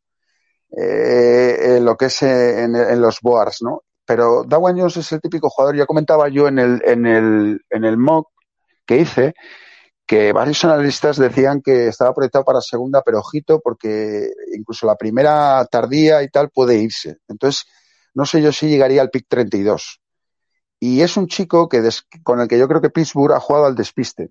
Eh, en lo que es en, los boards, ¿no? Pero Dawan Jones es el típico jugador, ya comentaba yo en el, en el, en el mock que hice, que varios analistas decían que estaba proyectado para segunda, pero ojito, porque incluso la primera tardía y tal puede irse. Entonces, no sé yo si llegaría al pick 32. Y es un chico que con el que yo creo que Pittsburgh ha jugado al despiste.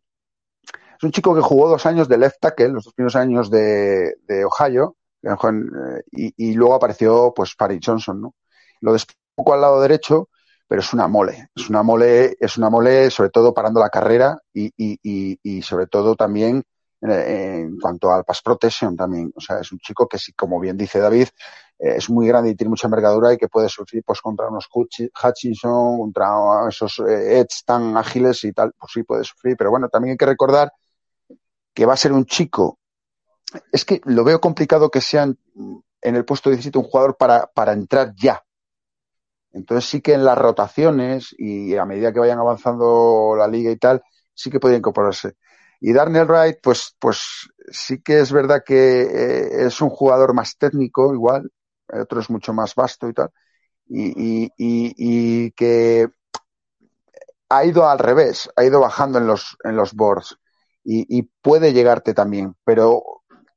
Es un chico que jugó dos años de left tackle, los dos primeros años de, Ohio, eh, y, luego apareció pues Paris Johnson, ¿no? Lo poco al lado derecho pero es una mole, es una mole, es una mole sobre todo parando la carrera y, y, y, sobre todo también eh, en cuanto al pass protection también. O sea, es un chico que, sí, como bien dice David, eh, es muy grande y tiene mucha envergadura y que puede sufrir pues contra unos Hutchinson, contra esos eh, tan ágiles y tal, pues sí puede sufrir. Pero bueno, también hay que recordar que va a ser un chico. Es que lo veo complicado que sean en el puesto 17 un jugador para, para entrar ya, entonces sí que en las rotaciones y a medida que vayan avanzando la liga y tal, sí que puede incorporarse. Y Darnell Wright, pues, pues sí que es verdad que eh, es un jugador más técnico, igual, el otro es mucho más vasto y tal, y, y, y, que ha ido al revés, ha ido bajando en los, en los boards y, puede llegarte también, pero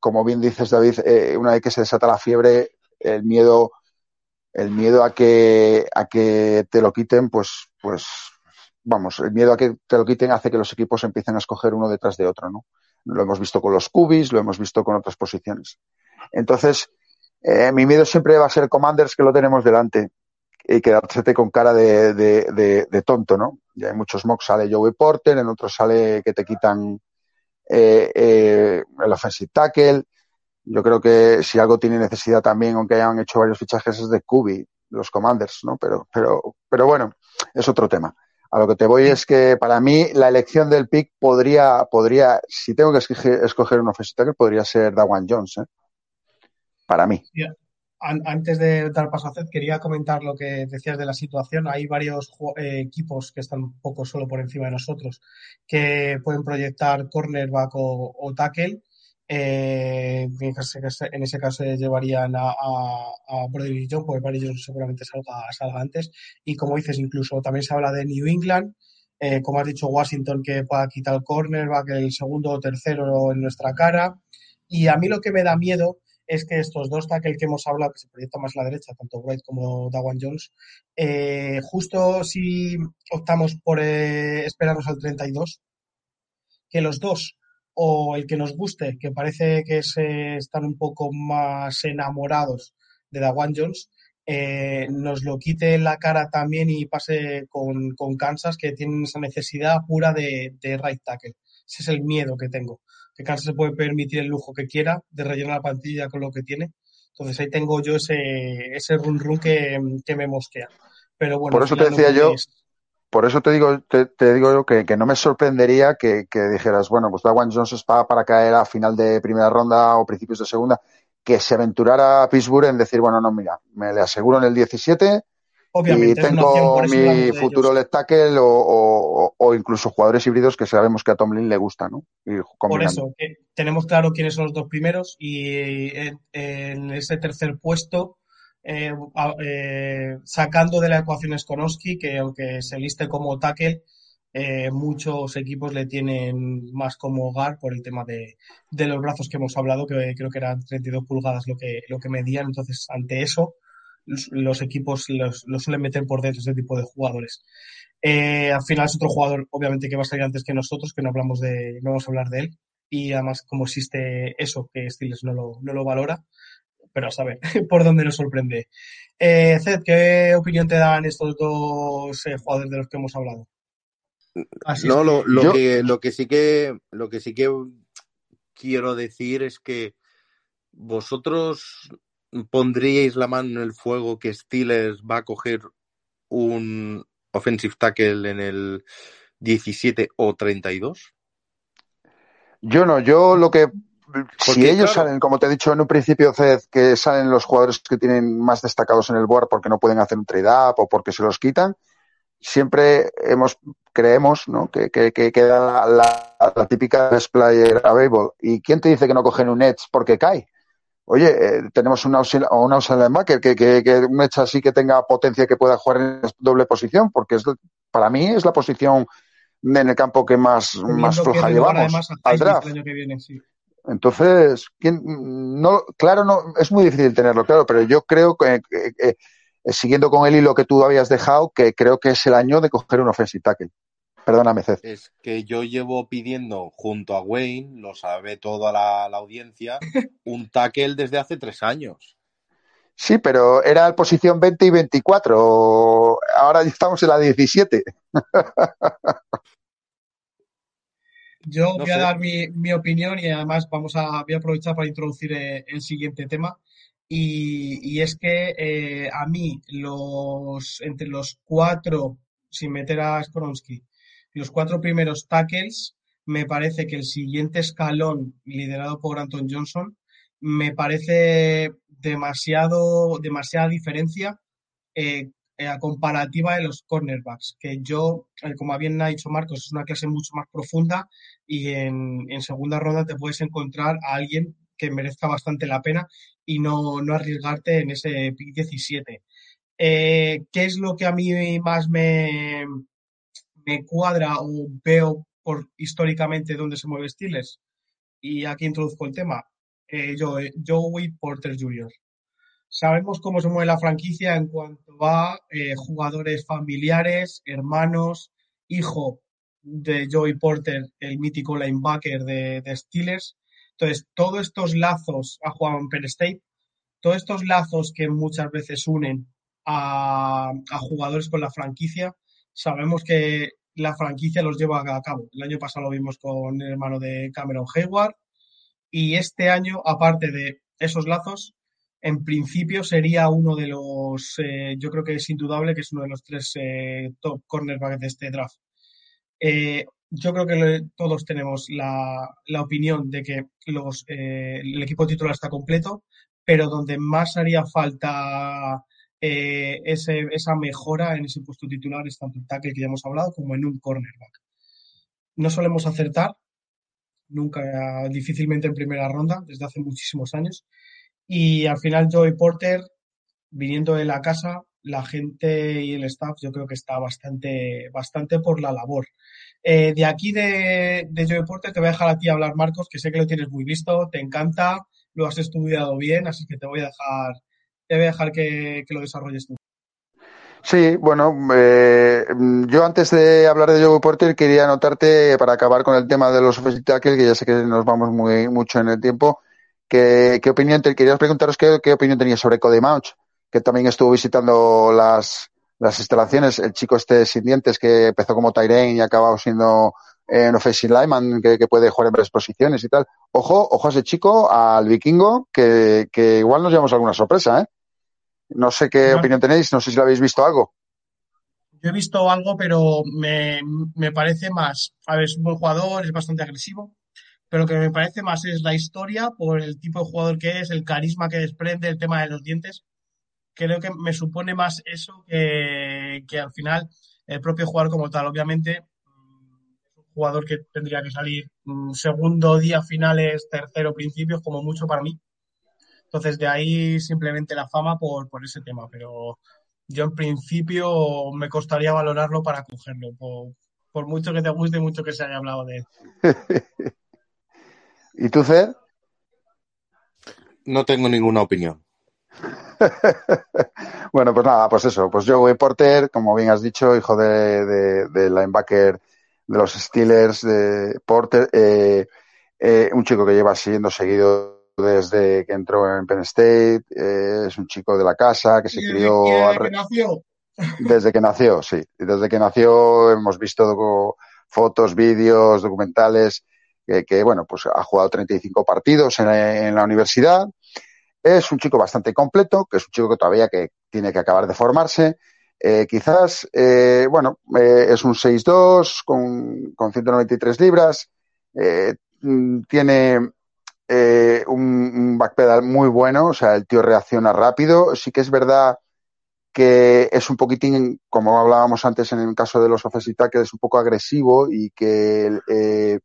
como bien dices David, eh, una vez que se desata la fiebre, el miedo el miedo a que, a que te lo quiten, pues, pues, vamos, el miedo a que te lo quiten hace que los equipos empiecen a escoger uno detrás de otro, ¿no? Lo hemos visto con los cubis, lo hemos visto con otras posiciones. Entonces, eh, mi miedo siempre va a ser Commanders que lo tenemos delante y quedarse con cara de, de, de, tonto, ¿no? Ya en muchos mocks sale Joey Porter, en otros sale que te quitan eh, eh, el offensive tackle. Yo creo que si algo tiene necesidad también, aunque hayan hecho varios fichajes, es de Kubi, los Commanders, ¿no? Pero, pero, pero bueno, es otro tema. A lo que te voy es que para mí la elección del pick podría, podría, si tengo que escoger, un offensive podría ser Dawan Jones, ¿eh? Para mí. Antes de dar paso a Zed, quería comentar lo que decías de la situación. Hay varios eh, equipos que están un poco solo por encima de nosotros que pueden proyectar cornerback o, o tackle eh, en ese caso llevarían a, a, Brody John, porque Brody John seguramente salga, salga, antes. Y como dices, incluso también se habla de New England, eh, como has dicho, Washington que pueda quitar el corner, va que el segundo o tercero en nuestra cara. Y a mí lo que me da miedo es que estos dos tackles que hemos hablado, que se proyectan más a la derecha, tanto Wright como Dawan Jones, eh, justo si optamos por esperarnos al 32, que los dos o el que nos guste, que parece que se están un poco más enamorados de Dawan Jones, eh, nos lo quite en la cara también y pase con, Kansas, que tienen esa necesidad pura de, right tackle. Ese es el miedo que tengo. Que Kansas se puede permitir el lujo que quiera de rellenar la plantilla con lo que tiene. Entonces ahí tengo yo ese, ese run run que, me mosquea. Pero bueno, por eso te decía yo, por eso te digo, te, digo que, que, no me sorprendería que, que dijeras, bueno, pues Dawan Jones está para caer a final de primera ronda o principios de segunda, que se aventurara a Pittsburgh en decir, bueno, no, mira, me le aseguro en el 17 Obviamente, y tengo mi futuro left tackle o, o, incluso jugadores híbridos que sabemos que a Tomlin le gusta, ¿no? Por eso, tenemos claro quiénes son los dos primeros y en, ese tercer puesto, eh, eh, sacando de la ecuación Skonowski, que aunque se liste como tackle, eh, muchos equipos le tienen más como hogar por el tema de, de, los brazos que hemos hablado, que creo que eran 32 pulgadas lo que, lo que medían. Entonces, ante eso, los, equipos los, suelen meter por dentro ese tipo de jugadores. Eh, al final es otro jugador, obviamente, que va a salir antes que nosotros, que no hablamos de, no vamos a hablar de él. Y además, como existe eso, que Stiles no lo, no lo valora, pero a saber (laughs) por dónde nos sorprende. Eh, Zed, ¿qué opinión te dan estos dos eh, jugadores de los que hemos hablado? no, lo, lo que, lo que sí que lo que sí que quiero decir es que vosotros pondríais la mano en el fuego que Steelers va a coger un offensive tackle en el 17 o 32? Yo no, yo lo que si ellos salen, como te he dicho en un principio, Ced, que salen los jugadores que tienen más destacados en el board porque no pueden hacer un trade-up o porque se los quitan, siempre hemos creemos ¿no? que, que, queda la, la, típica best player available. ¿Y quién te dice que no cogen un Edge porque cae? Oye, eh, tenemos un outside que, que, que, un Edge así que tenga potencia que pueda jugar en doble posición, porque es, para mí es la posición en el campo que más, más floja llevamos al draft. Entonces, ¿quién, no, claro, no, es muy difícil tenerlo claro, pero yo creo que, eh, siguiendo con el hilo que tú habías dejado, que creo que es el año de coger un offensive tackle. Perdóname, Cez. Es que yo llevo pidiendo junto a Wayne, lo sabe toda la, audiencia, (laughs) un tackle desde hace tres años. Sí, pero era posición 20 y 24. Ahora estamos en la 17. (laughs) Yo voy a dar mi, opinión y además vamos a, voy a aprovechar para introducir eh, el siguiente tema. Y, es que eh, a mí, los, entre los cuatro, sin meter a Skoronsky, los cuatro primeros tackles, me parece que el siguiente escalón, liderado por Anton Johnson, me parece demasiado, demasiada diferencia eh, a comparativa de los cornerbacks, que yo, eh, como bien ha dicho Marcos, es una clase mucho más profunda y en, en segunda ronda te puedes encontrar a alguien que merezca bastante la pena y no, no arriesgarte en ese pick 17. Eh, ¿Qué es lo que a mí más me, me cuadra o veo por históricamente dónde se mueve Steelers? Y aquí introduzco el tema. Eh, eh Joey Porter Jr. Sabemos cómo se mueve la franquicia en cuanto a eh, jugadores familiares, hermanos, hijo de Joey Porter, el mítico linebacker de, Steelers, entonces, todos estos lazos ha jugado en Penn State, todos estos lazos que muchas veces unen a, jugadores con la franquicia, sabemos que la franquicia los lleva a cabo. El año pasado lo vimos con el hermano de Cameron Hayward y este año, aparte de esos lazos, en principio sería uno de los, eh, yo creo que es indudable que es uno de los tres eh, top cornerbacks de este draft. Eh, yo creo que todos tenemos la, opinión de que los, el equipo titular está completo, pero donde más haría falta ese, esa mejora en ese puesto titular es tanto en tackle que ya hemos hablado como en un cornerback. No solemos acertar, nunca, difícilmente en primera ronda, desde hace muchísimos años. Y al final Joey Porter, viniendo de la casa, la gente y el staff yo creo que está bastante, bastante por la labor. Eh, de aquí de, de Joe Porter te voy a dejar a ti hablar, Marcos, que sé que lo tienes muy visto, te encanta, lo has estudiado bien, así que te voy a dejar, te voy a dejar que, lo desarrolles tú. Sí, bueno, eh, yo antes de hablar de Joe Porter quería anotarte para acabar con el tema de los offensive que ya sé que nos vamos muy mucho en el tiempo. ¿Qué, qué opinión te quería preguntaros qué, qué opinión tenías sobre Cody Mouch, que también estuvo visitando las, las instalaciones, el chico este sin dientes que empezó como Tyrene y ha acabado siendo eh, un offensive lineman que, puede jugar en varias posiciones y tal. Ojo, ojo a ese chico, al vikingo, que, que igual nos llevamos alguna sorpresa, ¿eh? No sé qué opinión tenéis, no sé si lo habéis visto algo. Yo he visto algo, pero me, me parece más. A ver, es un buen jugador, es bastante agresivo, pero lo que me parece más es la historia por el tipo de jugador que es, el carisma que desprende, el tema de los dientes. Creo que me supone más eso que, que al final el propio jugador como tal. Obviamente, mm, es un jugador que tendría que salir mm, segundo día finales, tercero principios, como mucho para mí. Entonces, de ahí simplemente la fama por, por ese tema, pero yo en principio me costaría valorarlo para cogerlo, por, por mucho que te guste y mucho que se haya hablado de él. (laughs) ¿Y tú, Ced? No tengo ninguna opinión. (laughs) bueno, pues nada, pues eso. Pues Joey Porter, como bien has dicho, hijo de, de, de linebacker de los Steelers, de Porter, eh, eh, un chico que lleva siendo seguido desde que entró en Penn State, eh, es un chico de la casa que se crió que nació. desde que nació, sí. Desde que nació hemos visto fotos, vídeos, documentales, que, que, bueno, pues ha jugado 35 partidos en, en, la universidad. Es un chico bastante completo, que es un chico que todavía que tiene que acabar de formarse. Eh, quizás, eh, bueno, eh, es un 6'2 con, con 193 libras. tiene eh, un, un, backpedal muy bueno, o sea, el tío reacciona rápido. Sí que es verdad que es un poquitín, como hablábamos antes en el caso de los offensive tackles, es un poco agresivo y que eh,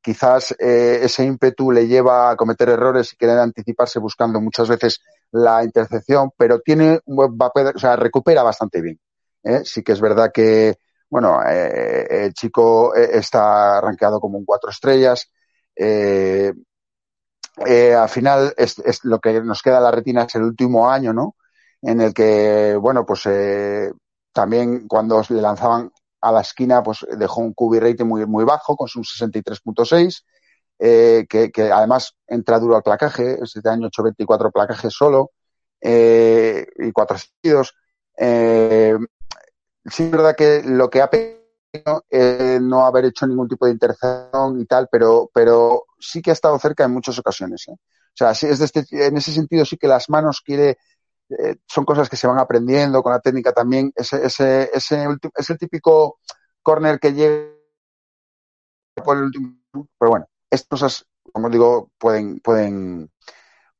quizás eh, ese ímpetu le lleva a cometer errores y querer anticiparse buscando muchas veces la intercepción, pero tiene o sea, recupera bastante bien. ¿eh? Sí que es verdad que, bueno, eh, el chico está rankeado como un cuatro estrellas. Al final es, es, lo que nos queda en la retina es el último año, ¿no? En el que, bueno, pues también cuando le lanzaban a la esquina, pues dejó un QB rating muy, muy bajo, con su 63.6, eh, que, que, además entra duro al placaje, este año 824 placajes solo, eh, y cuatro seguidos. Eh, sí es verdad que lo que ha eh, no haber hecho ningún tipo de intercepción y tal, pero, pero sí que ha estado cerca en muchas ocasiones. ¿eh? O sea, sí, es de este, en ese sentido sí que las manos quiere, eh, son cosas que se van aprendiendo con la técnica también. Ese, ese, ese es el típico corner que llega por el último, pero bueno, estas cosas, como digo, pueden, pueden,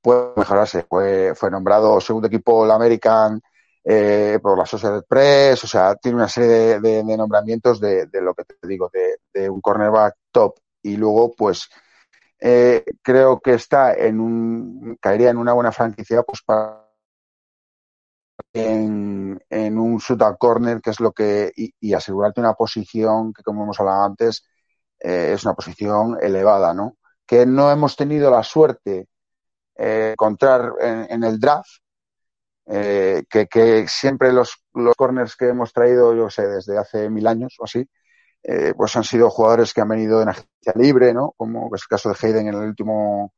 pueden mejorarse. Fue, fue nombrado segundo equipo la American eh, por la Social Press, o sea, tiene una serie de, de, de nombramientos de, de, lo que te digo, de, un cornerback top. Y luego, pues, eh, creo que está en un, caería en una buena franquicia, pues, para en, en un shootout corner, que es lo que, y, asegurarte una posición que, como hemos hablado antes, eh, es una posición elevada, ¿no? Que no hemos tenido la suerte eh, encontrar en, en el draft, eh, que, que, siempre los, los corners que hemos traído, yo sé, desde hace mil años o así, eh, pues han sido jugadores que han venido en agencia libre, ¿no? Como es el caso de Hayden en el último,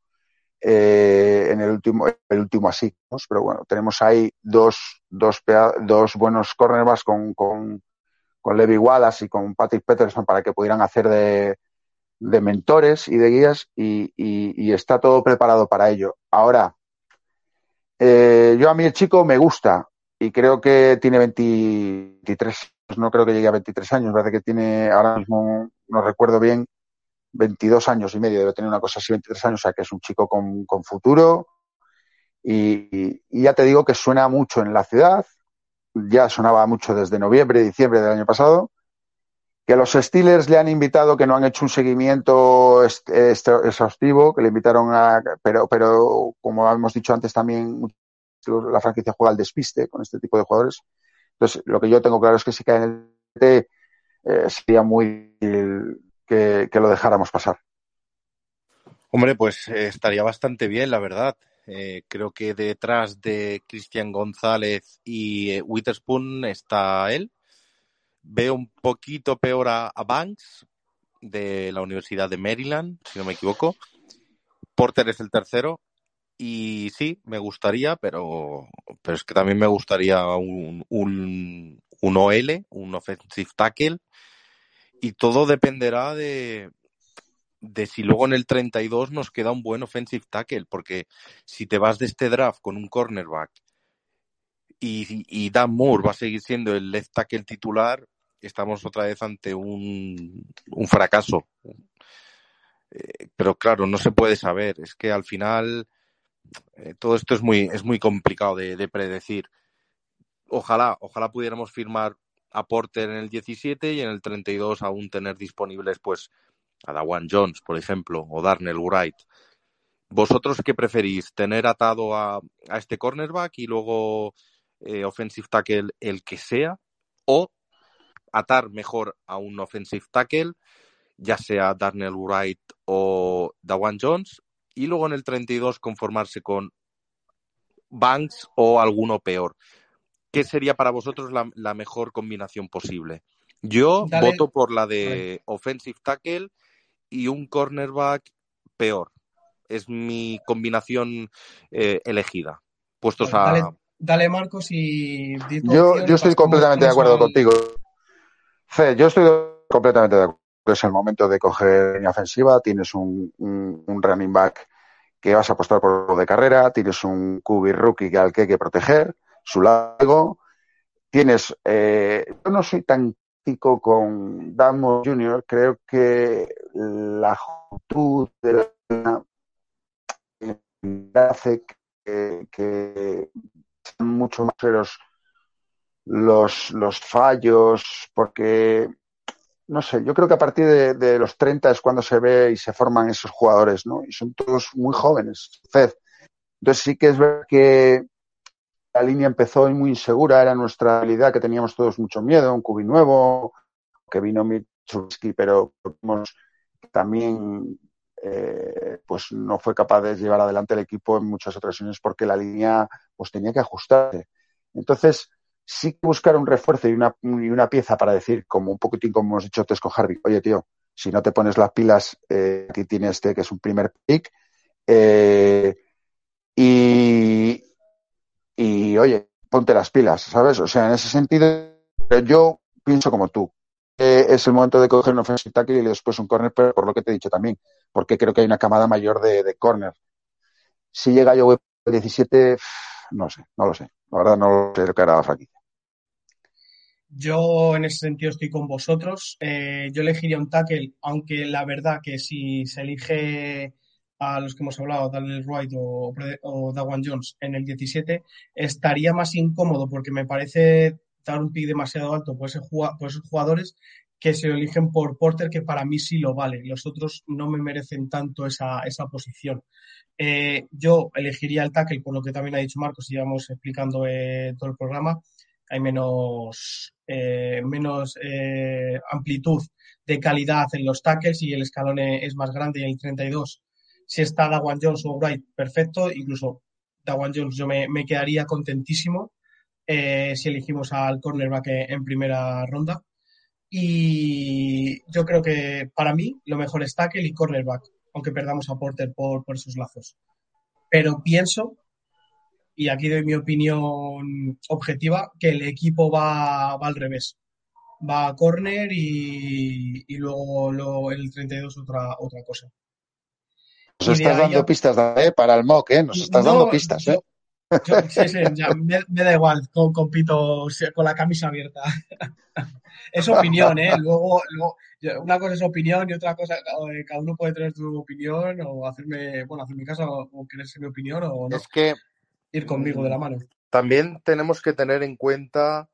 eh, en el último, el último así. Pero bueno, tenemos ahí dos, dos, dos buenos cornerbacks con, con, con Levi Wallace y con Patrick Peterson para que pudieran hacer de, de mentores y de guías y, y, y está todo preparado para ello. Ahora, eh, yo a mí el chico me gusta y creo que tiene 23, no creo que llegue a 23 años, parece que tiene ahora mismo, no recuerdo bien, 22 años y medio, debe tener una cosa así, 23 años, o sea que es un chico con, con futuro y, ya te digo que suena mucho en la ciudad, ya sonaba mucho desde noviembre, diciembre del año pasado, que los Steelers le han invitado, que no han hecho un seguimiento exhaustivo, que le invitaron a, pero, pero como hemos dicho antes también, la franquicia juega al despiste con este tipo de jugadores. Entonces, lo que yo tengo claro es que si cae en el eh, sería muy que, lo dejáramos pasar. Hombre, pues eh, estaría bastante bien, la verdad. Eh, creo que detrás de Cristian González y eh, Witherspoon está él Veo un poquito peor a, a, Banks de la Universidad de Maryland, si no me equivoco. Porter es el tercero. Y sí, me gustaría, pero, pero es que también me gustaría un, un, un OL, un offensive tackle. Y todo dependerá de, de si luego en el 32 nos queda un buen offensive tackle, porque si te vas de este draft con un cornerback y, y Dan Moore va a seguir siendo el left tackle titular, estamos otra vez ante un, un fracaso. Eh, pero claro, no se puede saber. Es que al final eh, todo esto es muy, es muy complicado de, de, predecir. Ojalá, ojalá pudiéramos firmar a Porter en el 17 y en el 32 aún tener disponibles pues a Dawan Jones, por ejemplo, o Darnell Wright. ¿Vosotros qué preferís? ¿Tener atado a, a este cornerback y luego eh, offensive tackle el que sea? ¿O atar mejor a un offensive tackle, ya sea Darnell Wright o Dawan Jones, y luego en el 32 conformarse con Banks o alguno peor? ¿Qué sería para vosotros la, la mejor combinación posible? Yo Dale. voto por la de offensive tackle y un cornerback peor. Es mi combinación eh, elegida. Puestos dale, a. Dale, Marcos, y. Yo, yo estoy completamente de acuerdo contigo. Fe, yo estoy completamente de acuerdo. Es el momento de coger línea ofensiva. Tienes un, un, un, running back que vas a apostar por lo de carrera. Tienes un QB rookie al que hay que proteger. Su largo. Tienes. Eh, yo no soy tan con Damo Jr., creo que la juventud de la hace que, que sean mucho más severos los, los fallos, porque, no sé, yo creo que a partir de, de, los 30 es cuando se ve y se forman esos jugadores, ¿no? Y son todos muy jóvenes, Fed. Entonces sí que es verdad que la línea empezó muy insegura, era nuestra habilidad que teníamos todos mucho miedo, un cubi nuevo, que vino Mitsubishi, pero también eh, pues no fue capaz de llevar adelante el equipo en muchas ocasiones porque la línea pues tenía que ajustarse. Entonces, sí que buscar un refuerzo y una, y una pieza para decir, como un poquitín como hemos dicho Tesco Harvey, oye tío, si no te pones las pilas, eh, aquí tiene este que es un primer pick, eh, y, oye, ponte las pilas, ¿sabes? O sea, en ese sentido, yo pienso como tú. Eh, es el momento de coger un offensive tackle y después un corner, pero por lo que te he dicho también, porque creo que hay una camada mayor de, de. Si llega yo 17, no sé, no lo sé. La verdad no sé lo que hará la franquicia. Yo en ese sentido estoy con vosotros. Eh, yo elegiría un tackle, aunque la verdad que si se elige a los que hemos hablado, Daniel Wright o, o Dawan Jones en el 17, estaría más incómodo porque me parece dar un pick demasiado alto por, ese, por esos jugadores que se eligen por Porter, que para mí sí lo vale. Los otros no me merecen tanto esa, esa posición. Eh, yo elegiría el tackle, por lo que también ha dicho Marcos, y íbamos explicando eh, todo el programa. Hay menos, eh, menos eh, amplitud de calidad en los tackles y el escalón es más grande y hay 32 si está Dawan Jones o Wright, perfecto. Incluso Dawan Jones yo me, quedaría contentísimo eh, si elegimos al cornerback en primera ronda. Y yo creo que para mí lo mejor es tackle y cornerback, aunque perdamos a Porter por, por esos lazos. Pero pienso, y aquí doy mi opinión objetiva, que el equipo va, va al revés. Va a corner y, y luego, luego el 32 otra, otra cosa. Nos estás dando ya... pistas ¿eh? para el mock, ¿eh? Nos estás no, dando pistas, ¿eh? Yo, sí, sí, ya, me, me, da igual, con, compito con la camisa abierta. (laughs) es opinión, ¿eh? Luego, luego, una cosa es opinión y otra cosa, eh, cada uno puede tener su opinión o hacerme, bueno, hacerme caso o quererse mi opinión o no. Es que ir conmigo de la mano. También tenemos que tener en cuenta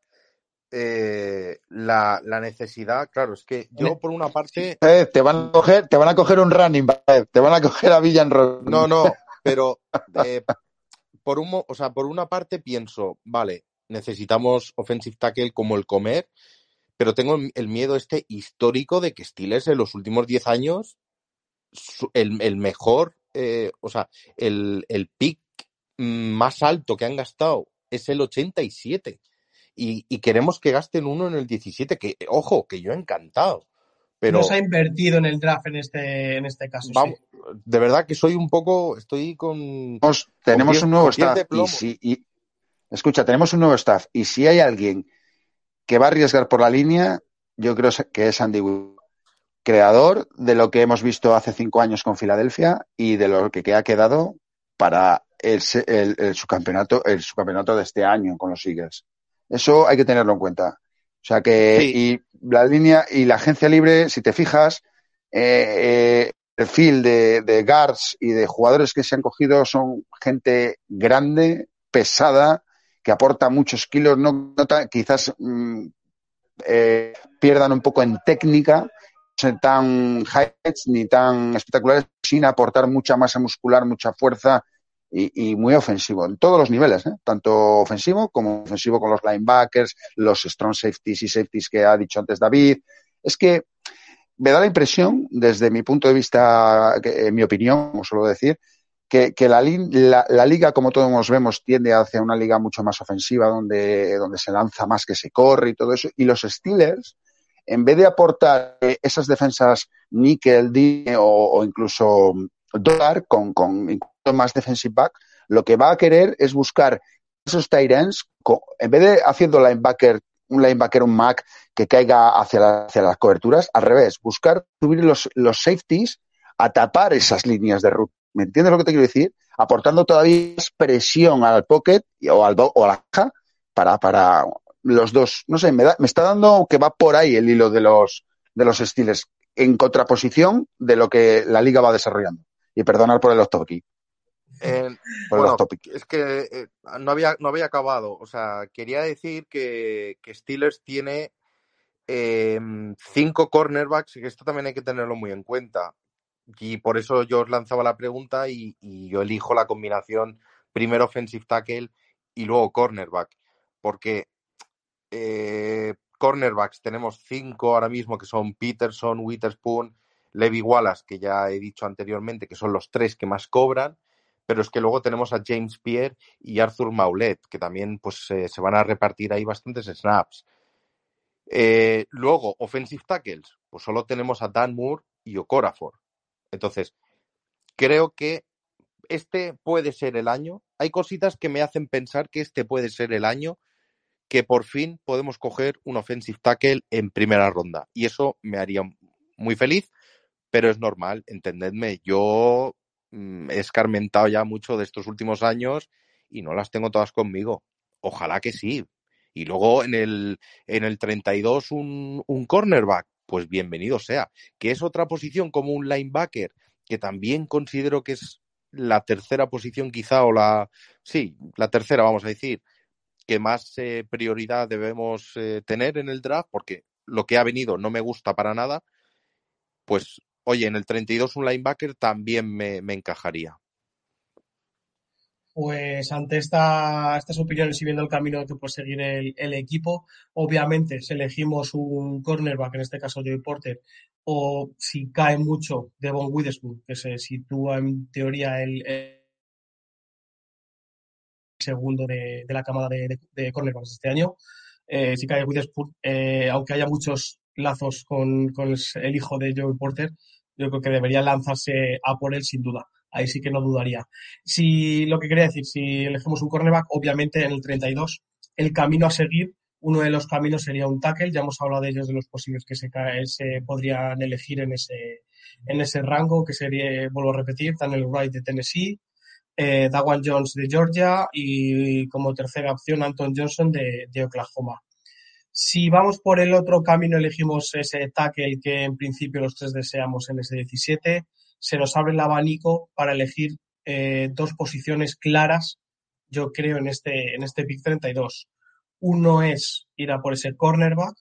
eh, la, la, necesidad, claro, es que yo por una parte. Eh, te van a coger, te van a coger un running, te van a coger a Villan No, no, (laughs) pero eh, por un, o sea, por una parte pienso, vale, necesitamos offensive tackle como el comer, pero tengo el miedo este histórico de que Steelers en los últimos 10 años, el, el mejor, eh, o sea, el, el pick más alto que han gastado es el 87 y, y, queremos que gasten uno en el 17, que ojo, que yo he encantado. Pero nos ha invertido en el draft en este, en este caso. Vamos, sí. De verdad que soy un poco, estoy con. Nos, tenemos con un nuevo staff. Y si, y, escucha, tenemos un nuevo staff. Y si hay alguien que va a arriesgar por la línea, yo creo que es Andy Wood, creador de lo que hemos visto hace cinco años con Filadelfia y de lo que ha quedado para el, el, subcampeonato, el subcampeonato de este año con los Eagles. Eso hay que tenerlo en cuenta. O sea que, y la línea y la agencia libre, si te fijas, eh, eh, el fil de, de guards y de jugadores que se han cogido son gente grande, pesada, que aporta muchos kilos, no, quizás mm, eh, pierdan un poco en técnica, no son tan heights ni tan espectaculares, sin aportar mucha masa muscular, mucha fuerza y, muy ofensivo en todos los niveles, ¿eh? tanto ofensivo como ofensivo con los linebackers, los strong safeties y safeties que ha dicho antes David. Es que me da la impresión, desde mi punto de vista, en mi opinión, como suelo decir, que, la, la, liga, como todos vemos, tiende hacia una liga mucho más ofensiva, donde, donde se lanza más que se corre y todo eso. Y los Steelers, en vez de aportar esas defensas níquel, o, o incluso dólar con, con más defensive back, lo que va a querer es buscar esos tight ends, en vez de haciendo linebacker, un linebacker, un Mac que caiga hacia, hacia las coberturas, al revés, buscar subir los, los safeties a tapar esas líneas de ruta. ¿Me entiendes lo que te quiero decir? Aportando todavía más presión al pocket o, al o a la caja para, para los dos. No sé, me, da, me está dando que va por ahí el hilo de los, de los estilos, en contraposición de lo que la liga va desarrollando. Y perdonar por el off bueno, es que eh, no, había, no había acabado. O sea, quería decir que, que Steelers tiene em, cinco cornerbacks y que esto también hay que tenerlo muy en cuenta. Y por eso yo os lanzaba la pregunta y, y yo elijo la combinación primero offensive tackle y luego cornerback. Porque eh, cornerbacks tenemos cinco ahora mismo que son Peterson, Witherspoon, Levi Wallace, que ya he dicho anteriormente que son los tres que más cobran, pero es que luego tenemos a James Pierre y Arthur Maulet, que también pues se van a repartir ahí bastantes snaps. Eh, luego, offensive tackles, pues solo tenemos a Dan Moore y Okorafor. Entonces, creo que este puede ser el año. Hay cositas que me hacen pensar que este puede ser el año que por fin podemos coger un offensive tackle en primera ronda. Y eso me haría muy feliz pero es normal, entendedme, yo he escarmentado ya mucho de estos últimos años y no las tengo todas conmigo. Ojalá que sí. Y luego en el, en el 32 un, un cornerback, pues bienvenido sea. Que es otra posición como un linebacker, que también considero que es la tercera posición quizá o la, sí, la tercera vamos a decir, que más eh, prioridad debemos eh, tener en el draft, porque lo que ha venido no me gusta para nada, pues oye, en el 32 un linebacker también me, encajaría. Pues ante esta, estas opiniones y viendo el camino que puede seguir el, equipo, obviamente si elegimos un cornerback, en este caso Joey Porter, o si cae mucho Devon Witherspoon, que se sitúa en teoría el, segundo de, la camada de, de, cornerbacks este año, eh, si cae Witherspoon, eh, aunque haya muchos lazos con, con el hijo de Joey Porter, yo creo que debería lanzarse a por él sin duda. Ahí sí que no dudaría. Si lo que quería decir, si elegimos un cornerback, obviamente en el 32, el camino a seguir, uno de los caminos sería un tackle. Ya hemos hablado de ellos, de los posibles que se, se podrían elegir en ese, en ese rango, que sería, vuelvo a repetir, Daniel Wright de Tennessee, eh, Dawan Jones de Georgia y como tercera opción Anton Johnson de, de Oklahoma. Si vamos por el otro camino, elegimos ese tackle que en principio los tres deseamos en ese 17, se nos abre el abanico para elegir eh, dos posiciones claras, yo creo, en este, en este pick 32. Uno es ir a por ese cornerback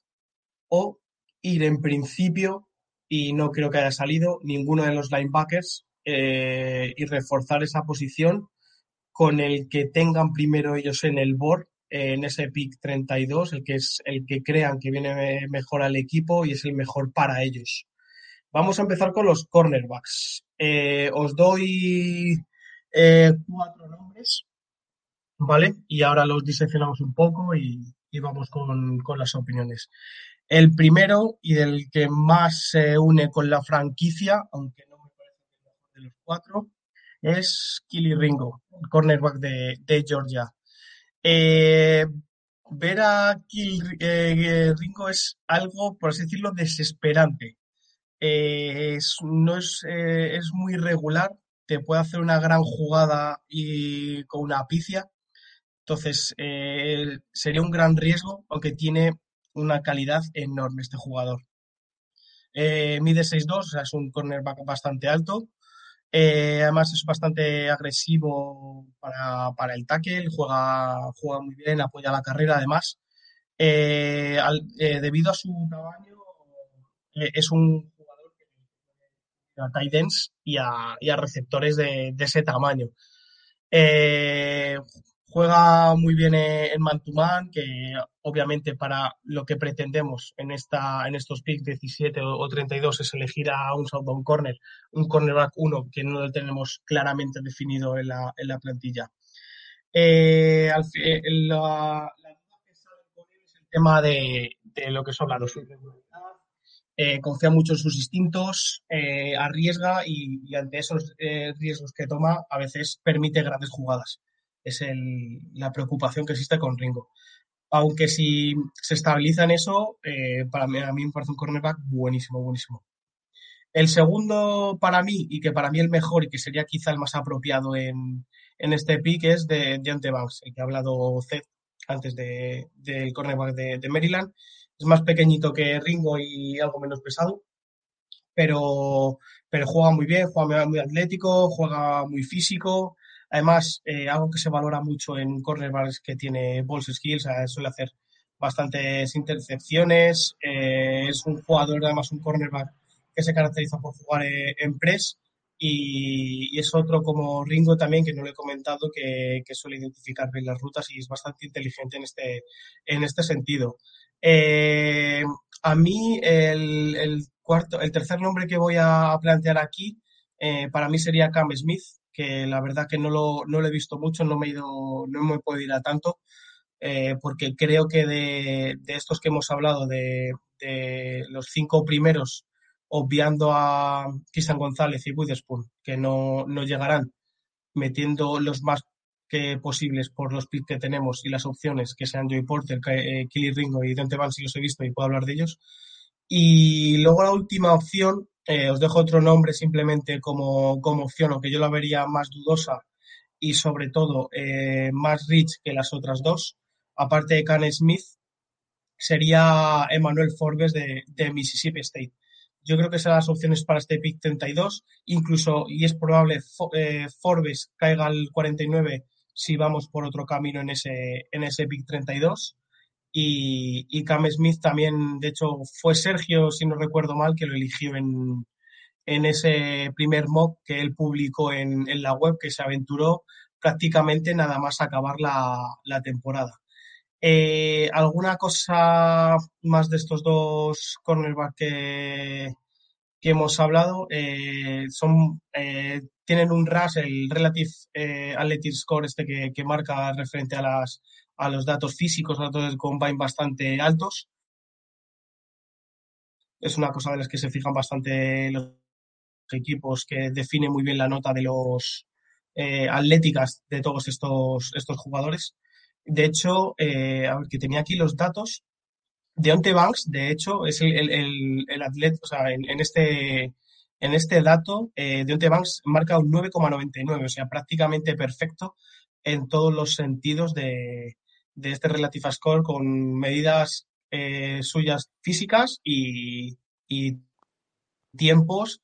o ir en principio, y no creo que haya salido, ninguno de los linebackers eh, y reforzar esa posición con el que tengan primero ellos en el board en ese pick 32, el que es el que crean que viene mejor al equipo y es el mejor para ellos. Vamos a empezar con los cornerbacks. Eh, os doy eh, cuatro nombres, ¿vale? Y ahora los diseccionamos un poco y, vamos con, con, las opiniones. El primero y del que más se une con la franquicia, aunque no me parece que el de los cuatro, es Killy Ringo, cornerback de, de Georgia. Eh, ver a Kill eh, Ringo es algo, por así decirlo, desesperante. Eh, es, muy regular te puede hacer una gran jugada y con una apicia. Entonces, eh, sería un gran riesgo, aunque tiene una calidad enorme este jugador. Eh, mide 6'2, o sea, es un cornerback bastante alto. Eh, además es bastante agresivo para, para, el tackle, juega, juega muy bien, apoya la carrera además. Eh, eh, debido a su tamaño, es un jugador que a tight ends y a, y a receptores de, ese tamaño. Eh, juega muy bien en man-to-man, que obviamente para lo que pretendemos en, esta, en estos picks 17 o 32 es elegir a un Southbound Corner, un cornerback 1 que no lo tenemos claramente definido en la, en la plantilla. Eh, al, la, la, él es el tema de, de lo que son la irregularidad. Eh, confía mucho en sus instintos, eh, arriesga y, y, ante esos eh, riesgos que toma a veces permite grandes jugadas es el, la preocupación que existe con Ringo. Aunque si se estabiliza en eso, eh, para mí, a mí me parece un cornerback buenísimo, buenísimo. El segundo para mí, y que para mí el mejor y que sería quizá el más apropiado en, en este pick, es de Deontay Banks, el que ha hablado Zed antes del de, cornerback de, de, Maryland. Es más pequeñito que Ringo y algo menos pesado, pero, pero juega muy bien, juega muy atlético, juega muy físico, Además, eh, algo que se valora mucho en cornerbacks que tiene balls skills, suele hacer bastantes intercepciones, eh, es un jugador, además un cornerback que se caracteriza por jugar eh, en press y, es otro como Ringo también, que no le he comentado, que, suele identificar bien las rutas y es bastante inteligente en este, en este sentido. A mí el, cuarto, el tercer nombre que voy a plantear aquí, para mí sería Cam Smith, que la verdad que no lo, no lo he visto mucho, no me he ido, no me puedo ir a tanto, eh, porque creo que de, de, estos que hemos hablado, de, de, los cinco primeros, obviando a Cristian González y Witherspoon, que no, no llegarán, metiendo los más que posibles por los picks que tenemos y las opciones que sean Joey Porter, eh, Killy Ringo y Dante Van, si los he visto y puedo hablar de ellos. Y luego la última opción, eh, os dejo otro nombre simplemente como, como opción, aunque yo la vería más dudosa y sobre todo eh, más rich que las otras dos. Aparte de Can Smith, sería Emmanuel Forbes de, de, Mississippi State. Yo creo que esas las opciones para este pick 32, incluso, y es probable, eh, Forbes caiga al 49 si vamos por otro camino en ese, en ese pick 32. Y, Cam Smith también, de hecho, fue Sergio, si no recuerdo mal, que lo eligió en, en ese primer mock que él publicó en, en, la web, que se aventuró prácticamente nada más acabar la, la temporada. Eh, ¿Alguna cosa más de estos dos cornerbacks que, que hemos hablado? Eh, son, eh, tienen un RAS, el Relative Athletic Score, este que, que marca referente a las a los datos físicos, datos del combine bastante altos. Es una cosa de las que se fijan bastante los equipos, que define muy bien la nota de los eh, atléticas de todos estos, estos jugadores. De hecho, eh, a ver, que tenía aquí los datos. Deonte Banks, de hecho, es el, el, el, atleta, o sea, en, este, en este dato, eh, Deonte Banks marca un 9,99, o sea, prácticamente perfecto en todos los sentidos de, de este Relative Score con medidas eh, suyas físicas y, y tiempos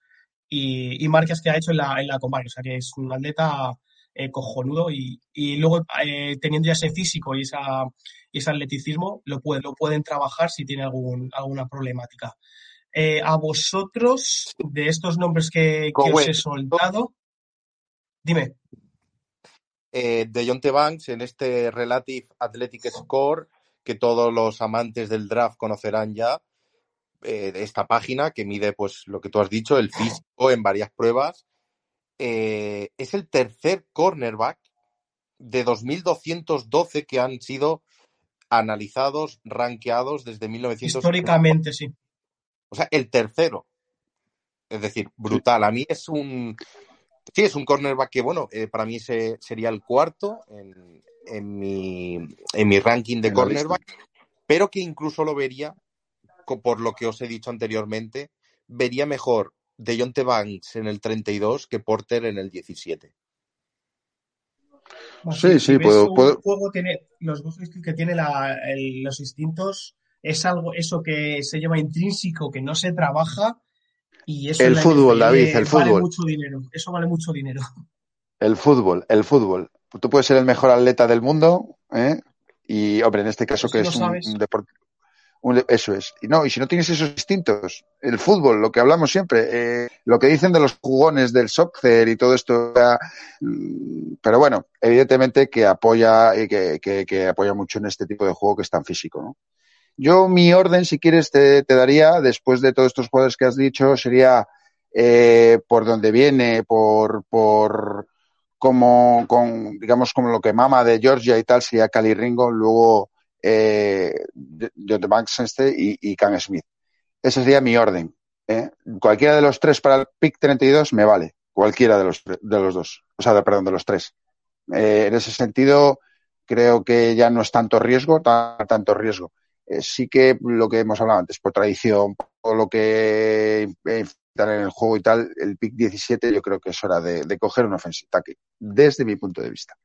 y, y, marcas que ha hecho en la, en la. O sea, que es un atleta eh, cojonudo y, y luego eh, teniendo ya ese físico y, esa, y ese atleticismo, lo, puede, lo pueden trabajar si tiene algún, alguna problemática. Eh, a vosotros, de estos nombres que, que os he soltado, dime eh, de Jonte Banks en este Relative Athletic Score que todos los amantes del draft conocerán ya, eh, de esta página que mide, pues, lo que tú has dicho, el físico en varias pruebas. Eh, es el tercer cornerback de 2.212 que han sido analizados, rankeados desde 1900. Históricamente, sí. O sea, el tercero. Es decir, brutal. A mí es un, Sí, es un cornerback que, bueno, eh, para mí ese sería el cuarto en, en, mi, en mi ranking de cornerback, pero que incluso lo vería, por lo que os he dicho anteriormente, vería mejor de Jonte Banks en el 32 que Porter en el 17. sí, sí, puedo, un juego tiene los que tiene los instintos es algo eso que se llama intrínseco que no se trabaja y eso el fútbol, David, el vale fútbol. mucho dinero. Eso vale mucho dinero. El fútbol, el fútbol. Tú puedes ser el mejor atleta del mundo, ¿eh? Y, hombre, en este caso que es un, deporte. eso es. Y no, y si no tienes esos instintos, el fútbol, lo que hablamos siempre, eh, lo que dicen de los jugones del soccer y todo esto, mm, pero bueno, evidentemente que apoya y que, que, que, apoya mucho en este tipo de juego que es tan físico, ¿no? Yo mi orden, si quieres, te, te daría, después de todos estos jugadores que has dicho, sería eh, por donde viene, por, por como, con, digamos, como lo que mama de Georgia y tal, sería Cali Ringo, luego eh, John Banks este y, y Cam Smith. Ese sería mi orden. ¿eh? Cualquiera de los tres para el pick 32 me vale. Cualquiera de los, de los dos. O sea, de, perdón, de los tres. Eh, en ese sentido, creo que ya no es tanto riesgo, tanto riesgo. Eh, sí que lo que hemos hablado antes, por tradición, por lo que en el juego y tal, el pick 17 yo creo que es hora de, coger un offensive tackle, desde mi punto de vista.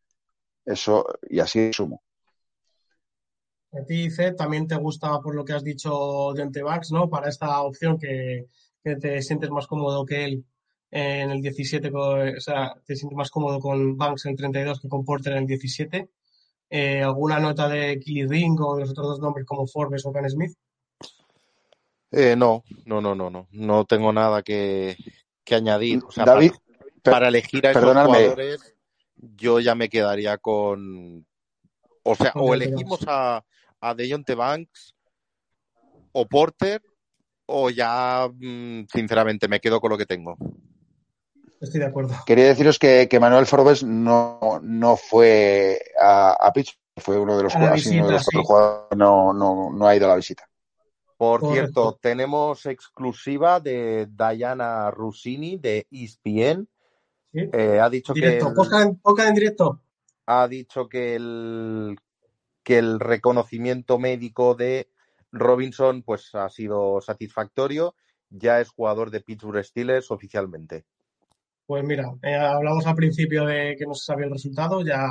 Eso, y así sumo. A ti, dice también te gusta por lo que has dicho de Bax, ¿no? Para esta opción que, que, te sientes más cómodo que él en el 17, o sea, te sientes más cómodo con Banks en el 32 que con Porter en el 17. Eh, ¿Alguna nota de Killy Ring o de los otros dos nombres como Forbes o Can Smith? Eh, no, no, no, no, no. No tengo nada que, que añadir. O sea, David, para, para, elegir a esos jugadores, yo ya me quedaría con. O sea, o elegimos a, a Dejonte Banks o Porter, o ya, mm, sinceramente, me quedo con lo que tengo. Estoy de acuerdo. Quería deciros que, que Manuel Forbes no, no fue a, a pitch, fue uno de los, jugadores, visita, uno de los sí. jugadores, no, no, no ha ido a la visita. Por Correcto. cierto, tenemos exclusiva de Diana Rossini de ESPN. ¿Sí? Eh, ha dicho directo. que. El, poca en directo. Ha dicho que el, que el reconocimiento médico de Robinson pues ha sido satisfactorio. Ya es jugador de Pittsburgh Steelers oficialmente. Pues mira, eh, hablamos al principio de que no se sabía el resultado, ya,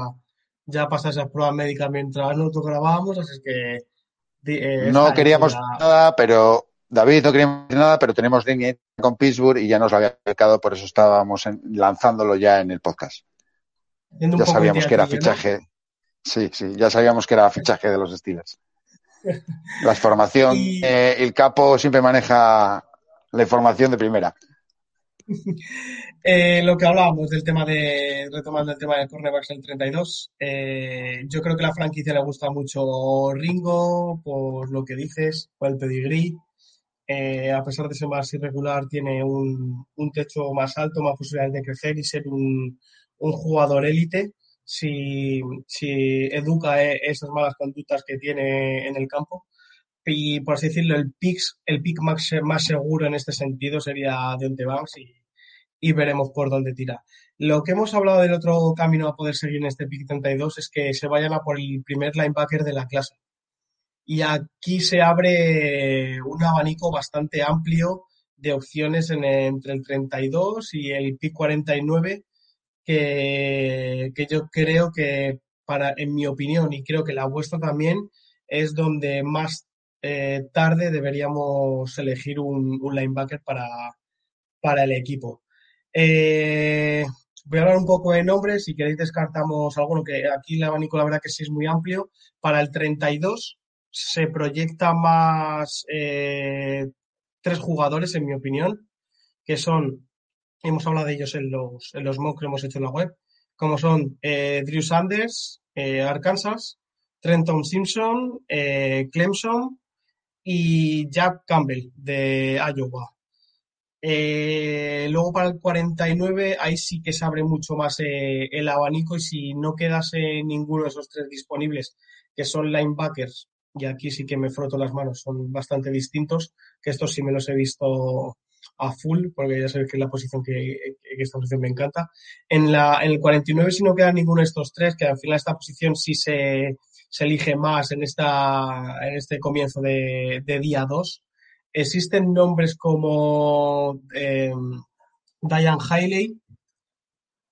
ya pasa esas pruebas médicas mientras nosotros grabábamos, así que eh, no queríamos la... nada, pero David no queríamos nada, pero tenemos línea con Pittsburgh y ya nos lo había explicado, por eso estábamos en, lanzándolo ya en el podcast. Ya sabíamos que era fichaje. ¿no? Sí, sí, ya sabíamos que era fichaje de los Steelers. (laughs) La formación, y... eh, el capo siempre maneja la información de primera. (laughs) Eh, lo que hablábamos del tema de, retomando el tema de cornerbacks el 32, eh, yo creo que la franquicia le gusta mucho Ringo, por lo que dices, por el pedigrí. Eh, a pesar de ser más irregular, tiene un, un, techo más alto, más posibilidades de crecer y ser un, un jugador élite si, si educa esas malas conductas que tiene en el campo. Y por así decirlo, el pick, el pick más, más seguro en este sentido sería Deontay Banks y, y veremos por dónde tira. Lo que hemos hablado del otro camino a poder seguir en este pick 32 es que se vayan a por el primer linebacker de la clase. Y aquí se abre un abanico bastante amplio de opciones en, entre el 32 y el pick 49 que, que yo creo que para, en mi opinión, y creo que la vuestra también, es donde más eh, tarde deberíamos elegir un, un linebacker para, para el equipo. Eh, voy a hablar un poco de nombres. Si queréis, descartamos alguno, que aquí el abanico, la verdad que sí es muy amplio. Para el 32 se proyecta más eh, tres jugadores, en mi opinión, que son, hemos hablado de ellos en los, en los mocks que hemos hecho en la web, como son eh, Drew Sanders, eh, Arkansas, Trenton Simpson, eh, Clemson y Jack Campbell de Iowa. Eh, luego para el 49 ahí sí que se abre mucho más eh, el abanico y si no quedase ninguno de esos tres disponibles, que son linebackers, y aquí sí que me froto las manos, son bastante distintos, que estos sí me los he visto a full, porque ya sabéis que es la posición que, esta posición me encanta. En el 49 si no queda ninguno de estos tres, que al final esta posición sí se, se elige más en, esta, en este comienzo de, de día 2, Existen nombres como eh, Diane Haley,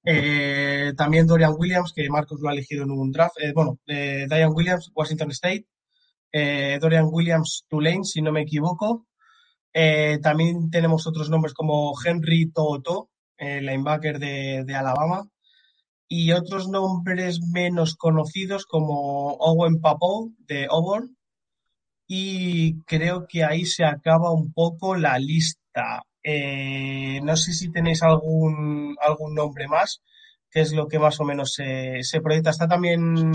eh, también Dorian Williams, que Marcos lo ha elegido en un draft. Eh, bueno, Diane Williams, Washington State. Dorian Williams, Tulane, si no me equivoco. también tenemos otros nombres como Henry Toto, linebacker de, de, Alabama. Y otros nombres menos conocidos como Owen Papo de Auburn. Y creo que ahí se acaba un poco la lista. Eh, no sé si tenéis algún, algún nombre más, que es lo que más o menos se, se proyecta. Está también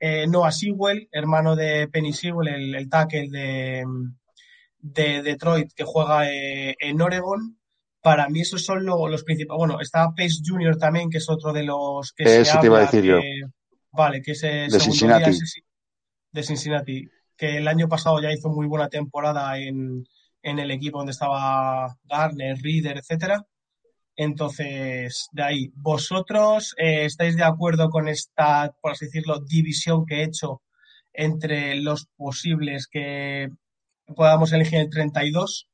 eh, Noah Sewell, hermano de Penny Sewell, el, el tackle de, de, Detroit que juega eh, en Oregon. Para mí esos son los principales. Bueno, está Pace Jr. también, que es otro de los que se habla, te iba a decir yo. Vale, que es de Cincinnati. de Cincinnati, que el año pasado ya hizo muy buena temporada en, en el equipo donde estaba Garner, Reader, etcétera. Entonces, de ahí, ¿vosotros eh, estáis de acuerdo con esta, por así decirlo, división que he hecho entre los posibles que podamos elegir en 32?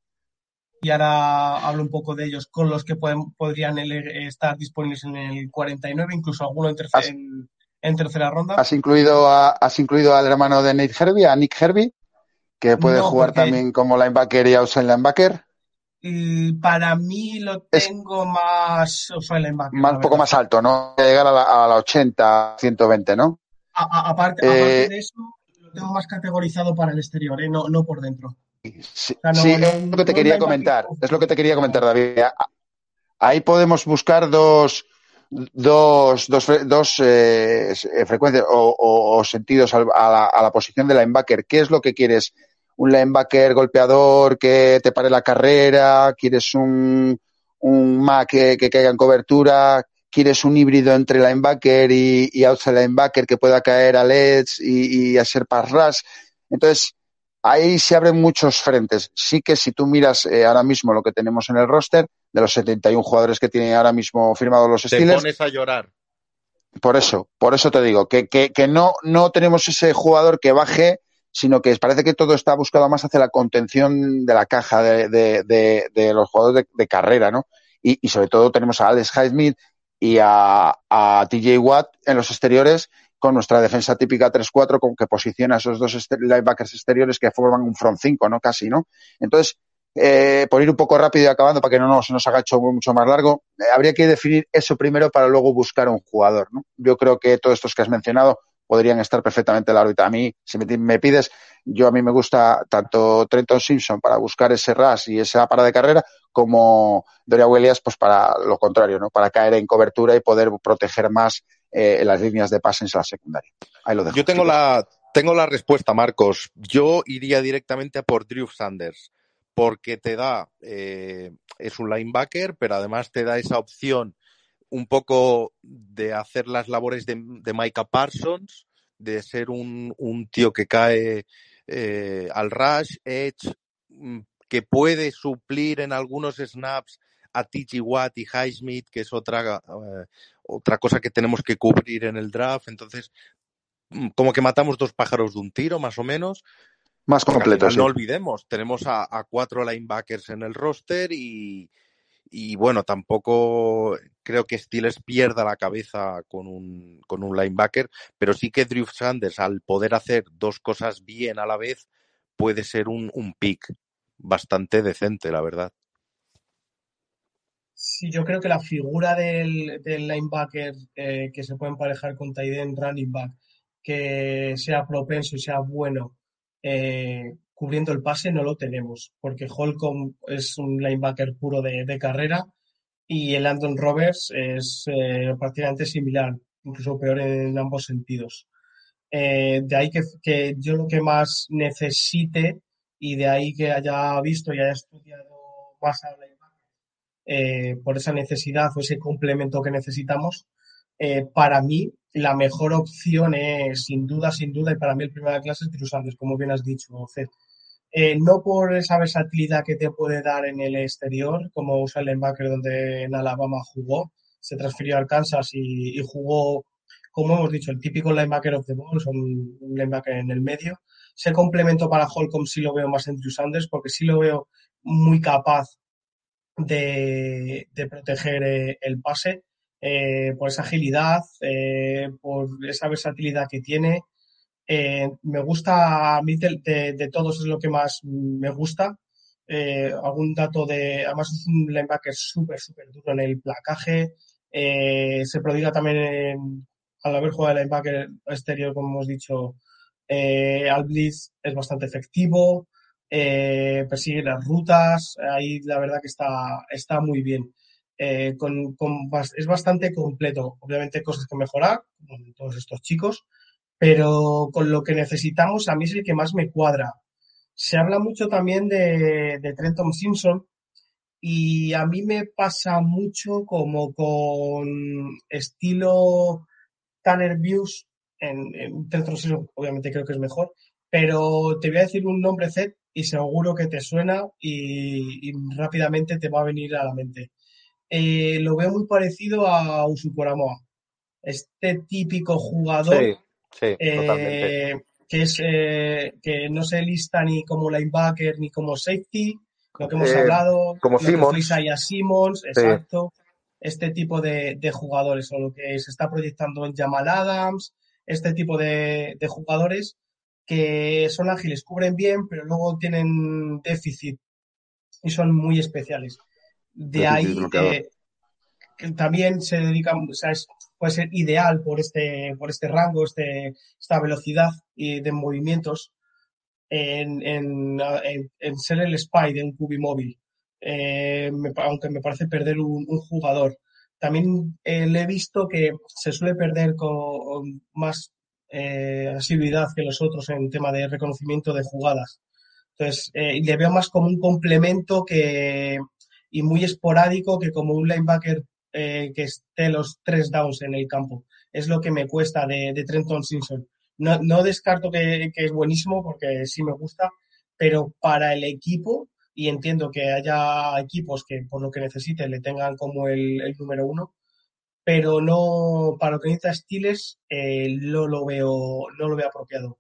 Y ahora hablo un poco de ellos, con los que pueden, podrían estar disponibles en el 49, incluso alguno en, en, tercera ronda. ¿Has incluido, ¿Has incluido al hermano de Nate Herbie, a Nick Herbie? que puede jugar también como linebacker y outside linebacker. Para mí lo tengo más outside linebacker. Más, un poco más alto, ¿no? Llegar a la, a la 80, 120, ¿no? aparte, eh, de eso, lo tengo más categorizado para el exterior, ¿eh? no, no por dentro. Sí, es lo que te quería comentar. Es lo que te quería comentar, David. Ahí podemos buscar dos, dos, dos, dos eh, frecuencias o, sentidos a la, a la, posición de linebacker. ¿Qué es lo que quieres? un linebacker golpeador que te pare la carrera, quieres un, un Mac que, caiga en cobertura, quieres un híbrido entre linebacker y, y outside linebacker que pueda caer a LEDs y, y a ser pass rush. Entonces, ahí se abren muchos frentes. Sí que si tú miras eh, ahora mismo lo que tenemos en el roster, de los 71 jugadores que tienen ahora mismo firmados los Steelers. Te pones a llorar. Por eso, por eso te digo, que, que, que no, no tenemos ese jugador que baje sino que parece que todo está buscado más hacia la contención de la caja de, de, de, los jugadores de, carrera, ¿no? Y, y, sobre todo tenemos a Alex Highsmith y a, a TJ Watt en los exteriores con nuestra defensa típica 3-4 con que posiciona a esos dos linebackers exteriores que forman un front 5, ¿no? Casi, ¿no? Entonces, eh, por ir un poco rápido y acabando para que no se nos haga hecho mucho más largo, eh, habría que definir eso primero para luego buscar un jugador, ¿no? Yo creo que todos estos que has mencionado podrían estar perfectamente en la órbita. A mí, si me, pides, yo a mí me gusta tanto Trenton Simpson para buscar ese ras y esa parada de carrera, como Doria Williams, pues para lo contrario, ¿no? Para caer en cobertura y poder proteger más eh, las líneas de pase en la secundaria. Ahí lo dejo. Yo tengo la, tengo la respuesta, Marcos. Yo iría directamente a por Drew Sanders, porque te da, eh, es un linebacker, pero además te da esa opción un poco de hacer las labores de, de Micah Parsons, de ser un, un tío que cae eh, al rush, edge, mm, que puede suplir en algunos snaps a TG Watt y Highsmith, que es otra, uh, otra cosa que tenemos que cubrir en el draft. Entonces, mm, como que matamos dos pájaros de un tiro, más o menos. Más completo. Sí. No olvidemos, tenemos a, a, cuatro linebackers en el roster y, y bueno, tampoco creo que Steelers pierda la cabeza con un, con un linebacker, pero sí que Drew Sanders, al poder hacer dos cosas bien a la vez, puede ser un, un pick bastante decente, la verdad. Sí, yo creo que la figura del, del linebacker eh, que se puede emparejar con Tyden running back, que sea propenso y sea bueno, eh, cubriendo el pase no lo tenemos, porque Holcomb es un linebacker puro de, de carrera y el Andon Roberts es eh, prácticamente similar, incluso peor en ambos sentidos. Eh, de ahí que, que, yo lo que más necesite y de ahí que haya visto y haya estudiado más a eh, por esa necesidad o ese complemento que necesitamos, eh, para mí la mejor opción es sin duda, sin duda, y para mí el primera clase es True como bien has dicho. Eh, no por esa versatilidad que te puede dar en el exterior, como usa el linebacker donde en Alabama jugó, se transfirió a Kansas y, y, jugó, como hemos dicho, el típico linebacker of the ball, son un linebacker en el medio, Ese complemento para Holcomb sí lo veo más en Drew Sanders porque sí lo veo muy capaz de, proteger eh, el pase eh, por esa agilidad, eh, por esa versatilidad que tiene. me gusta, a mí de, todos es lo que más me gusta. algún dato de, además es un linebacker súper, súper duro en el placaje. se prodiga también al haber jugado el linebacker exterior, como hemos dicho, al blitz es bastante efectivo eh, persigue las rutas, ahí la verdad que está, está muy bien. Eh, con, es bastante completo, obviamente cosas que mejorar, como todos estos chicos, pero con lo que necesitamos a mí es el que más me cuadra. Se habla mucho también de, de Trenton Simpson y a mí me pasa mucho como con estilo Tanner Views en, en Trenton Simpson, obviamente creo que es mejor, pero te voy a decir un nombre Z y seguro que te suena y, rápidamente te va a venir a la mente. Eh, lo veo muy parecido a Usuporamoa. Este típico jugador eh, que es eh, que no se lista ni como linebacker ni como safety, lo que hemos hablado, como Simmons. Simmons, exacto. Este tipo de, jugadores, o lo que se está proyectando en Jamal Adams, este tipo de jugadores que son ágiles, cubren bien, pero luego tienen déficit y son muy especiales. De ahí que, también se dedican, o sea, puede ser ideal por este, por este rango, este, esta velocidad y de movimientos en, en, en, ser el spy de un cubi móvil, eh, aunque me parece perder un, jugador. También eh, le he visto que se suele perder con más eh, asiduidad que los otros en tema de reconocimiento de jugadas. Entonces, eh, le veo más como un complemento que, y muy esporádico que como un linebacker eh, que esté los tres downs en el campo. Es lo que me cuesta de, Trenton Simpson. No, descarto que, es buenísimo porque sí me gusta, pero para el equipo, y entiendo que haya equipos que por lo que necesiten le tengan como el número uno, pero no, para lo que necesita Stiles, eh, no, lo veo, no lo veo apropiado.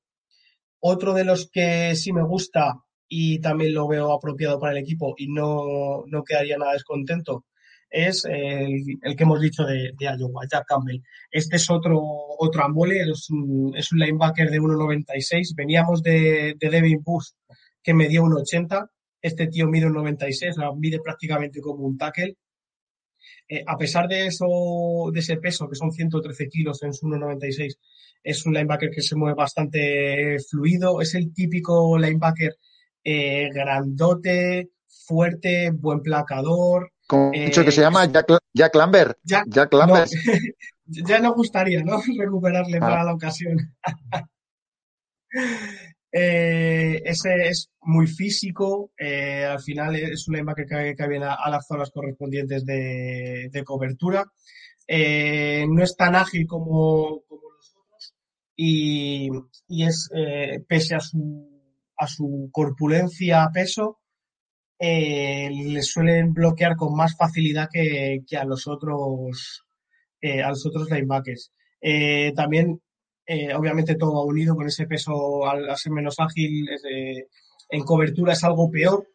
Otro de los que sí me gusta y también lo veo apropiado para el equipo y no, no quedaría nada descontento es el, que hemos dicho de, de, Iowa, Jack Campbell. Este es otro, otro ambole, es un, es un linebacker de 1,96. Veníamos de, de Devin Bush, que medía 1,80. Este tío mide 1,96, o mide prácticamente como un tackle. Eh, a pesar de eso, de ese peso, que son 113 kilos en su 1,96, es un linebacker que se mueve bastante fluido, es el típico linebacker eh, grandote, fuerte, buen placador. Como dicho que se llama Jack, Jack Lambert. Jack, Lambert. ya nos (laughs) gustaría, ¿no? (laughs) Recuperarle para ah. la ocasión. (laughs) Eh, ese es muy físico, eh, al final es un linebacker que cae bien a, las zonas correspondientes de, cobertura. Eh, no es tan ágil como, los otros y, es, pese a su, a su corpulencia, peso, le suelen bloquear con más facilidad que, que a los otros a los otros linebackers. también eh, obviamente todo va unido con ese peso al, ser menos ágil. en cobertura es algo peor.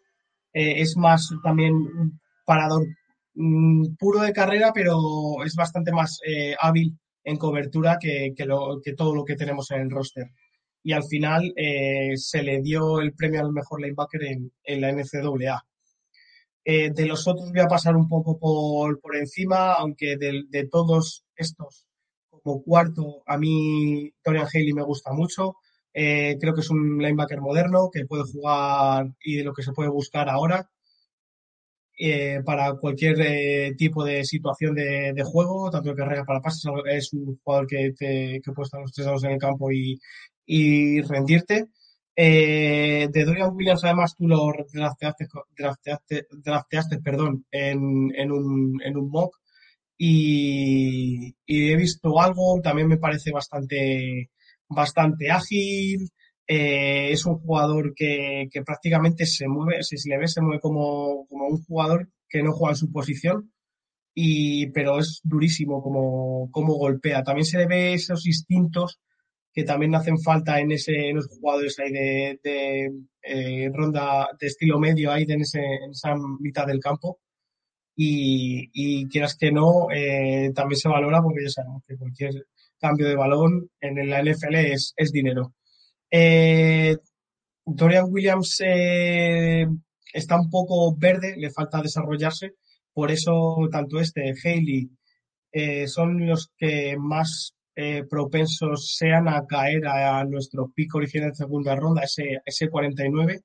Eh, es más también un parador mm, puro de carrera, pero es bastante más eh, hábil en cobertura que, todo lo que tenemos en el roster. Y al final se le dio el premio al mejor linebacker en, la NCAA. de los otros voy a pasar un poco por, encima, aunque de todos estos como cuarto, a mí Torian Haley me gusta mucho. Eh, creo que es un linebacker moderno que puede jugar y de lo que se puede buscar ahora eh, para cualquier eh, tipo de situación de, juego, tanto de carrera para pases. Es un jugador que, te, que puede estar los tres en el campo y, y rendirte. de Dorian Williams, además, tú lo drafteaste, drafteaste, perdón, en, en, un, en un mock y, he visto algo, también me parece bastante, bastante ágil. Eh, es un jugador que, que, prácticamente se mueve, si se le ve, se mueve como, como, un jugador que no juega en su posición, y, pero es durísimo como, como golpea. También se le ve esos instintos que también hacen falta en, ese, en los jugadores ahí de, de eh, ronda de estilo medio ahí en, ese, en esa mitad del campo. Y, y quieras que no, eh, también se valora porque ya sabemos que cualquier cambio de balón en la NFL es, es dinero. Eh, Dorian Williams eh, está un poco verde, le falta desarrollarse, por eso tanto este, Haley, eh, son los que más eh, propensos sean a caer a, nuestro pico original de segunda ronda, ese, ese 49.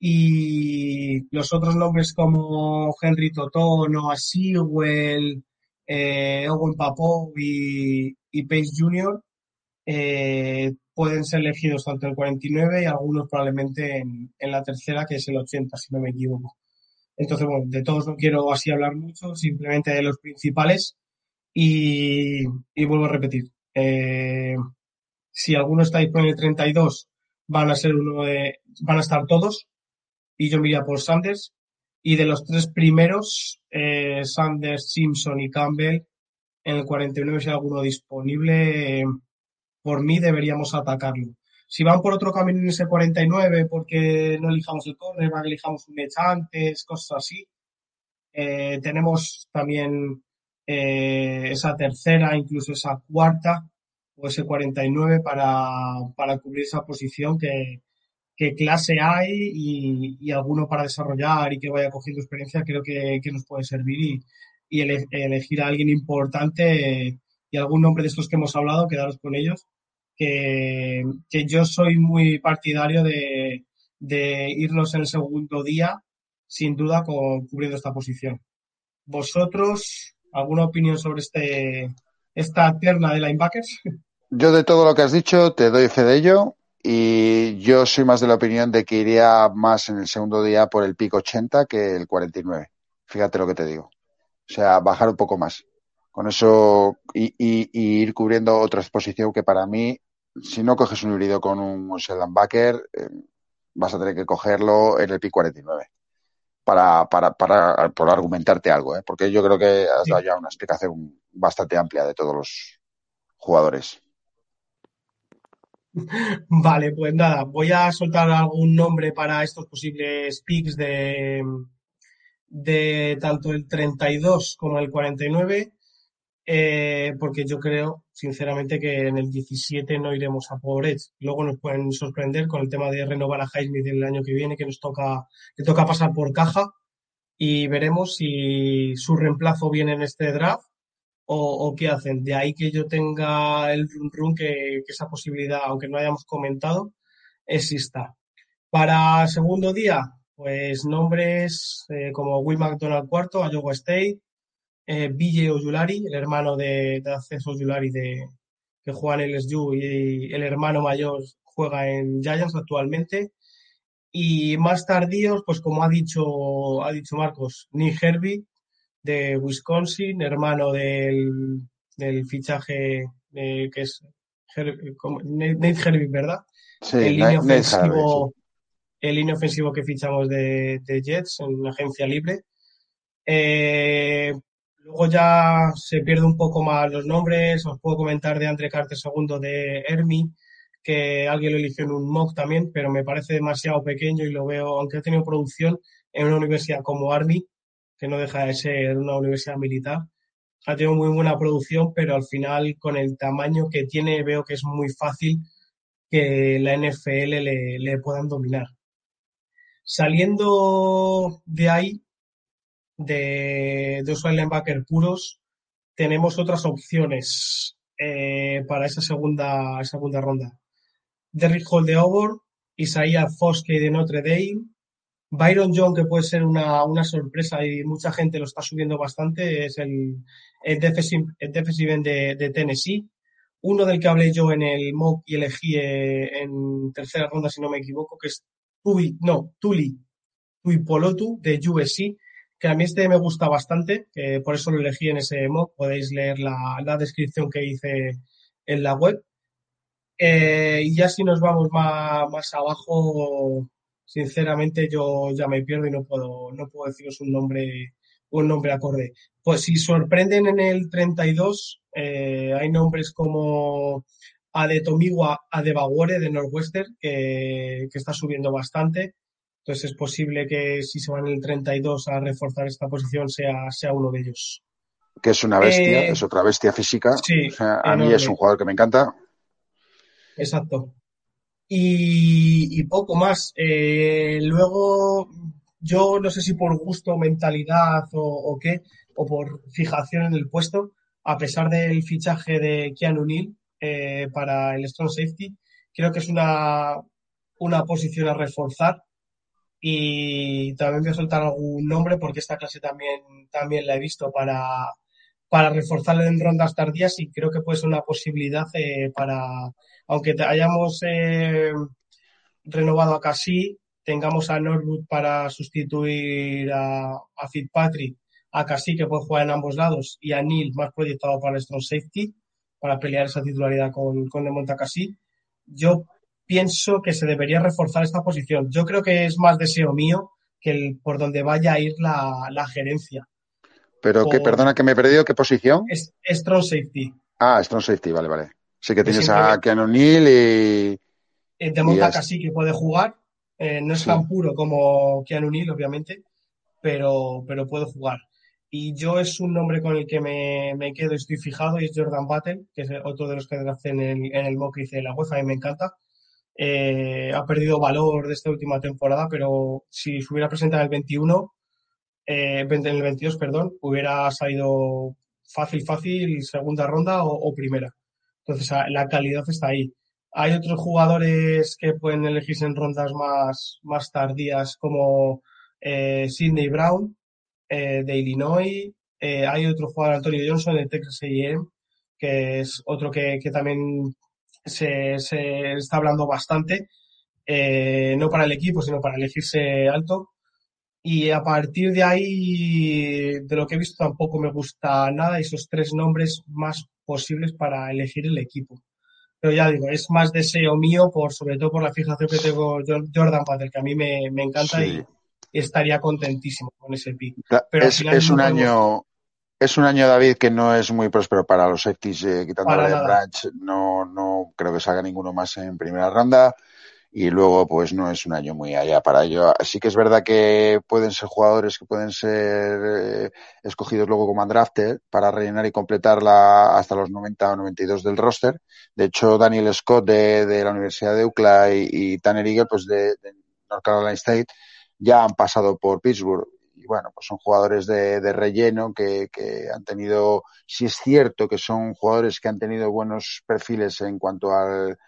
Y los otros nombres como Henry Totó, Noah Sewell, eh, Owen Papov y, y Pace Jr. Eh, pueden ser elegidos tanto en el 49 y algunos probablemente en, en, la tercera, que es el 80, si no me equivoco. Entonces, bueno, de todos no quiero así hablar mucho, simplemente de los principales. Y, vuelvo a repetir, eh, si alguno está disponible en el 32, van a ser uno de, van a estar todos. Y yo miraría por Sanders. Y de los tres primeros, eh, Sanders, Simpson y Campbell, en el 49 si hay alguno disponible, eh, por mí deberíamos atacarlo. Si van por otro camino en ese 49 porque no elijamos el cornerback, elijamos un edge antes, cosas así, tenemos también eh, esa tercera, incluso esa cuarta o ese 49 para, para cubrir esa posición que, clase hay y, y, alguno para desarrollar y que vaya cogiendo experiencia creo que, que nos puede servir y, y ele elegir a alguien importante y algún nombre de estos que hemos hablado, quedaros con ellos, que, que yo soy muy partidario de, de, irnos en el segundo día, sin duda, con, cubriendo esta posición. ¿Vosotros, alguna opinión sobre este, esta terna de linebackers? (laughs) Yo de todo lo que has dicho te doy fe de ello y yo soy más de la opinión de que iría más en el segundo día por el pico 80 que el 49. Fíjate lo que te digo. O sea, bajar un poco más. Con eso y, y, ir cubriendo otra exposición que para mí, si no coges un híbrido con un Backer, eh, vas a tener que cogerlo en el PIC 49 para, para, para, para argumentarte algo, ¿eh? porque yo creo que has dado ya una explicación bastante amplia de todos los jugadores. Vale, pues nada, voy a soltar algún nombre para estos posibles picks de, de tanto el 32 como el 49, eh, porque yo creo, sinceramente, que en el 17 no iremos a por Edge. Luego nos pueden sorprender con el tema de renovar a Highsmith el año que viene, que nos toca, que toca pasar por caja, y veremos si su reemplazo viene en este draft o, o qué hacen. De ahí que yo tenga el run run que, que esa posibilidad, aunque no hayamos comentado, exista. Para segundo día, pues nombres eh, como Will McDonald cuarto, Iowa State, eh, Ville Oyulari, el hermano de, de Acceso Oyulari de, que juega en el SU y el hermano mayor juega en Giants actualmente. Y más tardíos, pues como ha dicho, ha dicho Marcos, Nick Herbie de Wisconsin, hermano del, del fichaje eh, que es Her Nate Herbie, ¿verdad? Sí, el línea ofensivo, línea ofensivo que fichamos de, de Jets en agencia libre. Eh, luego ya se pierde un poco más los nombres. Os puedo comentar de Andre Carter II de Hermi, que alguien lo eligió en un mock también, pero me parece demasiado pequeño y lo veo, aunque ha tenido producción en una universidad como Army, que no deja de ser una universidad militar. Ha tenido muy buena producción, pero al final, con el tamaño que tiene, veo que es muy fácil que la NFL le, le puedan dominar. Saliendo de ahí, de, de los linebacker puros, tenemos otras opciones eh, para esa segunda, segunda ronda. Derrick Hall de Auburn, Isaiah Foskey de Notre Dame, Byron John, que puede ser una, una, sorpresa y mucha gente lo está subiendo bastante, es el, el defensive, defensive de, de, Tennessee. Uno del que hablé yo en el mock y elegí eh, en tercera ronda, si no me equivoco, que es Tui, no, Tuli Tuipolotu de USC, que a mí este me gusta bastante, que por eso lo elegí en ese mock. Podéis leer la, descripción que hice en la web. Eh, y ya si nos vamos más, más abajo, sinceramente yo ya me pierdo y no puedo, no puedo deciros un nombre, un nombre acorde. Pues si sorprenden en el 32, eh, hay nombres como a de Tomiwa a de Baguore de Northwestern, que, que está subiendo bastante. Entonces es posible que si se van el 32 a reforzar esta posición sea, sea uno de ellos. Que es una bestia, Eh, es otra bestia física. sí, O sea, a mí es un jugador que me encanta. Exacto. Y, y poco más. Eh, luego, yo no sé si por gusto, mentalidad o, o qué, o por fijación en el puesto, a pesar del fichaje de Keanu Neal eh, para el Strong Safety, creo que es una, una posición a reforzar. Y también voy a soltar algún nombre porque esta clase también, también la he visto para, para reforzarle en rondas tardías y creo que puede ser una posibilidad eh, para, aunque hayamos eh, renovado a Cassie, tengamos a Norwood para sustituir a, Fitzpatrick, a Cassie que puede jugar en ambos lados y a Neil más proyectado para el Strong Safety para pelear esa titularidad con, con Demonta Cassie. Yo pienso que se debería reforzar esta posición. Yo creo que es más deseo mío que el, por donde vaya a ir la, la gerencia. Pero que, perdona que me he perdido, ¿qué posición? Es, Strong Safety. Ah, Strong Safety, vale, vale. Sí que tienes a Keanu Neal y... Demonta Y es- Cassie que puede jugar. Eh, no es Sí. tan puro como Keanu Neal, obviamente, pero, pero puede jugar. Y yo es un nombre con el que me, me quedo y estoy fijado y es Jordan Battle, que es otro de los que hacen en el, en el mock que hice de la UEFA y me encanta. Eh, ha perdido valor de esta última temporada, pero si se hubiera presentado en el 21, eh, en el 22, perdón, hubiera salido fácil, fácil, segunda ronda o, primera. Entonces, la calidad está ahí. Hay otros jugadores que pueden elegirse en rondas más, más tardías, como eh, Sidney Brown, eh, de Illinois. Eh, hay otro jugador, Antonio Johnson, de Texas A&M, que es otro que, que también se, se está hablando bastante, eh, no para el equipo, sino para elegirse alto. Y a partir de ahí, de lo que he visto, tampoco me gusta nada esos tres nombres más posibles para elegir el equipo. Pero ya digo, es más deseo mío, por sobre todo por la fijación que tengo Jo- Jordan Patel, que a mí me, me encanta Sí. y estaría contentísimo con ese pick. Pero al Es, final es un año... Es un año, David, que no es muy próspero para los safeties, eh, Brian nada. Branch, no, no creo que salga ninguno más en primera ronda y luego pues no es un año muy allá para ello. Así que es verdad que pueden ser jugadores que pueden ser eh, escogidos luego como undrafted para rellenar y completar la, hasta los 90 o 92 del roster. De hecho, Daniel Scott de, de la Universidad de UCLA y, y Tanner Eagle pues de, de North Carolina State ya han pasado por Pittsburgh. Y bueno, pues son jugadores de, de relleno que, que han tenido, si es cierto que son jugadores que han tenido buenos perfiles en cuanto al,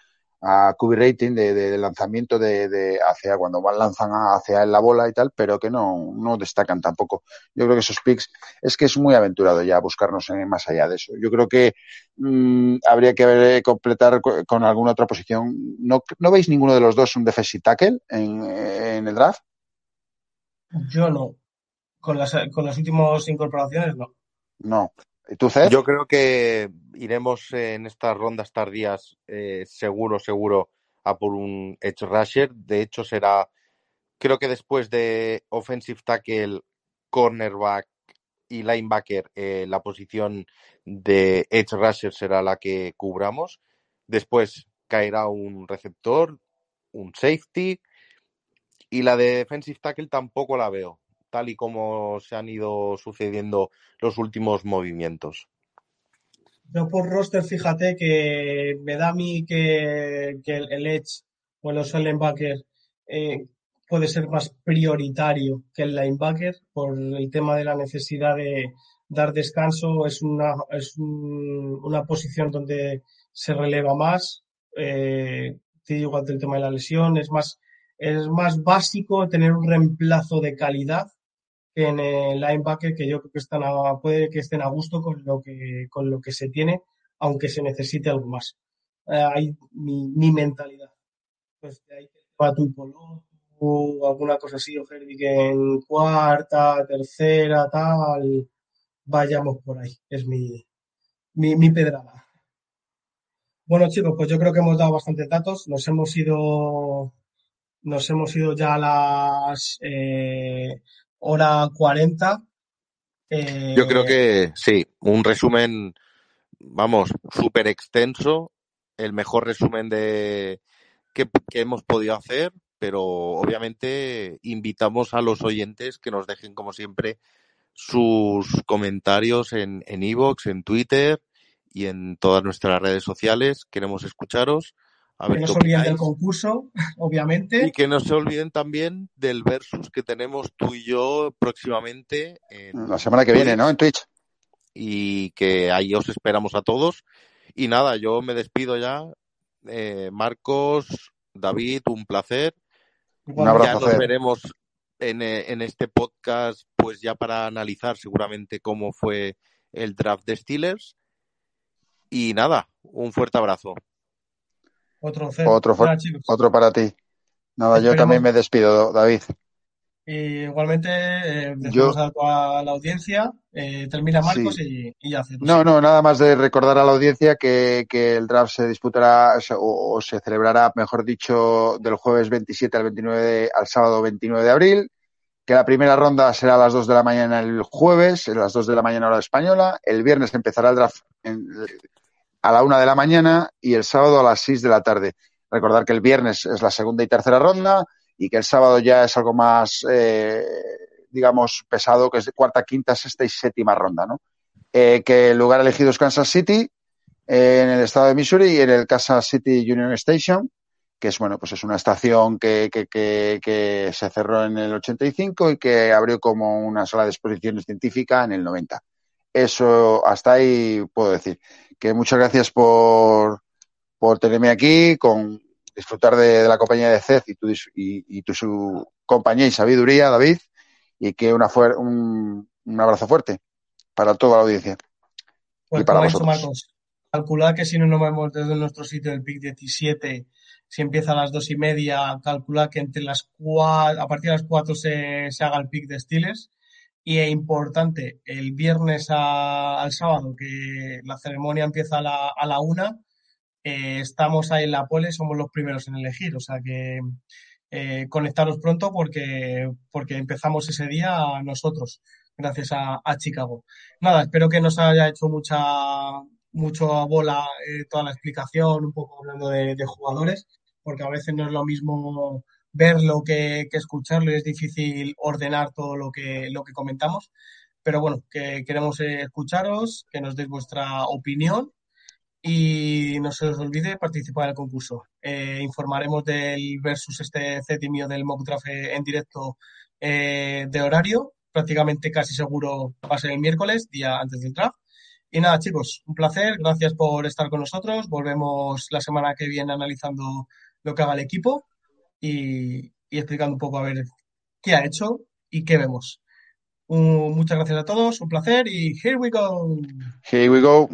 a QB rating de, de lanzamiento de, de hacia cuando van lanzan hacia él la bola y tal, pero que no, no destacan tampoco. Yo creo que esos picks es que es muy aventurado ya buscarnos en, más allá de eso. Yo creo que mmm, habría que ver, completar con, con, alguna otra posición. ¿No, ¿No veis ninguno de los dos un defensive tackle en, en el draft? Yo no. Con las, con las últimas incorporaciones, no. No. ¿Y tú, Ced? Yo creo que iremos en estas rondas tardías eh, seguro, seguro a por un edge rusher. De hecho, será, creo que después de offensive tackle, cornerback y linebacker, eh, la posición de edge rusher será la que cubramos. Después caerá un receptor, un safety y la de defensive tackle tampoco la veo y como se han ido sucediendo los últimos movimientos. Yo por roster, fíjate que me da a mí que, que el, Edge o el linebacker eh, puede ser más prioritario que el linebacker por el tema de la necesidad de dar descanso. Es una, es un, una posición donde se releva más. Eh, te digo el tema de la lesión, es más, es más básico tener un reemplazo de calidad en el linebacker que yo creo que están a, puede que estén a gusto con lo que con lo que se tiene, aunque se necesite algo más. Eh, hay mi, mi, mentalidad. Pues de ahí va tu o alguna cosa así, o que en cuarta, tercera, tal, vayamos por ahí. Es mi, mi, mi pedrada. Bueno, chicos, pues yo creo que hemos dado bastantes datos. Nos hemos ido, nos hemos ido ya a las eh, hora 40. Eh... Yo creo que sí, un resumen, vamos, súper extenso el mejor resumen de que, hemos podido hacer, pero obviamente invitamos a los oyentes que nos dejen, como siempre, sus comentarios en en, iVoox, en Twitter y en todas nuestras redes sociales. Queremos escucharos. A ver que no se olviden del concurso, (laughs) obviamente. Y que no se olviden también del versus que tenemos tú y yo próximamente. En la semana que Twitch. viene, ¿no? En Twitch. Y que ahí os esperamos a todos. Y nada, yo me despido ya. Eh, Marcos, David, un placer. Un abrazo. Ya nos veremos en, eh, en, este podcast, pues ya para analizar seguramente cómo fue el draft de Steelers. Y nada, un fuerte abrazo. Otro, cero. otro, otro para ti. Nada, yo también me despido, David. Y igualmente, eh, yo... a toda la audiencia. Eh, termina Marcos sí. y, y, ya hace. No, no, nada más de recordar a la audiencia que, que el draft se disputará o, o, se celebrará, mejor dicho, del jueves 27 al 29 de, al sábado 29 de abril. Que la primera ronda será a las 2 de la mañana el jueves, a las 2 de la mañana hora española. El viernes empezará el draft en, a la 1 de la mañana y el sábado a las 6 de la tarde. Recordar que el viernes es la segunda y tercera ronda y que el sábado ya es algo más, eh, digamos, pesado, que es de cuarta, quinta, sexta y séptima ronda, ¿no? Eh, que el lugar elegido es Kansas City, eh, en el estado de Missouri y en el Kansas City Union Station, que es, bueno, pues es una estación que, que, que, que se cerró en el 85 y que abrió como una sala de exposiciones científica en el 90. Eso, hasta ahí puedo decir. Que muchas gracias por, por tenerme aquí, con disfrutar de, de la compañía de CED y tu, y, y tu su compañía y sabiduría, David, y que una fuer, un, un, abrazo fuerte para toda la audiencia. Pues y para vosotros. Marcos, calcular que si no nos vemos desde nuestro sitio del PIC 17, si empieza a las dos y media, calcular que entre las cuatro, a partir de las cuatro se, se haga el PIC de estiles. Y es importante, el viernes a, al sábado, que la ceremonia empieza a la, a la una, eh, estamos ahí en la pole, somos los primeros en elegir, o sea que eh, conectaros pronto porque, porque empezamos ese día nosotros, gracias a, Chicago. Nada, espero que nos haya hecho mucha mucho bola eh, toda la explicación, un poco hablando de, jugadores, porque a veces no es lo mismo verlo que, que escucharlo y es difícil ordenar todo lo que, lo que comentamos. Pero bueno, que queremos escucharos, que nos deis vuestra opinión y no se os olvide participar en el concurso. Eh, informaremos del versus este cétimio del mock draft en directo eh, de horario. Prácticamente casi seguro va a ser el miércoles, día antes del draft. Y nada, chicos, un placer. Gracias por estar con nosotros. Volvemos la semana que viene analizando lo que haga el equipo y, y explicando un poco a ver qué ha hecho y qué vemos. Muchas gracias a todos, un placer y here we go. Here we go.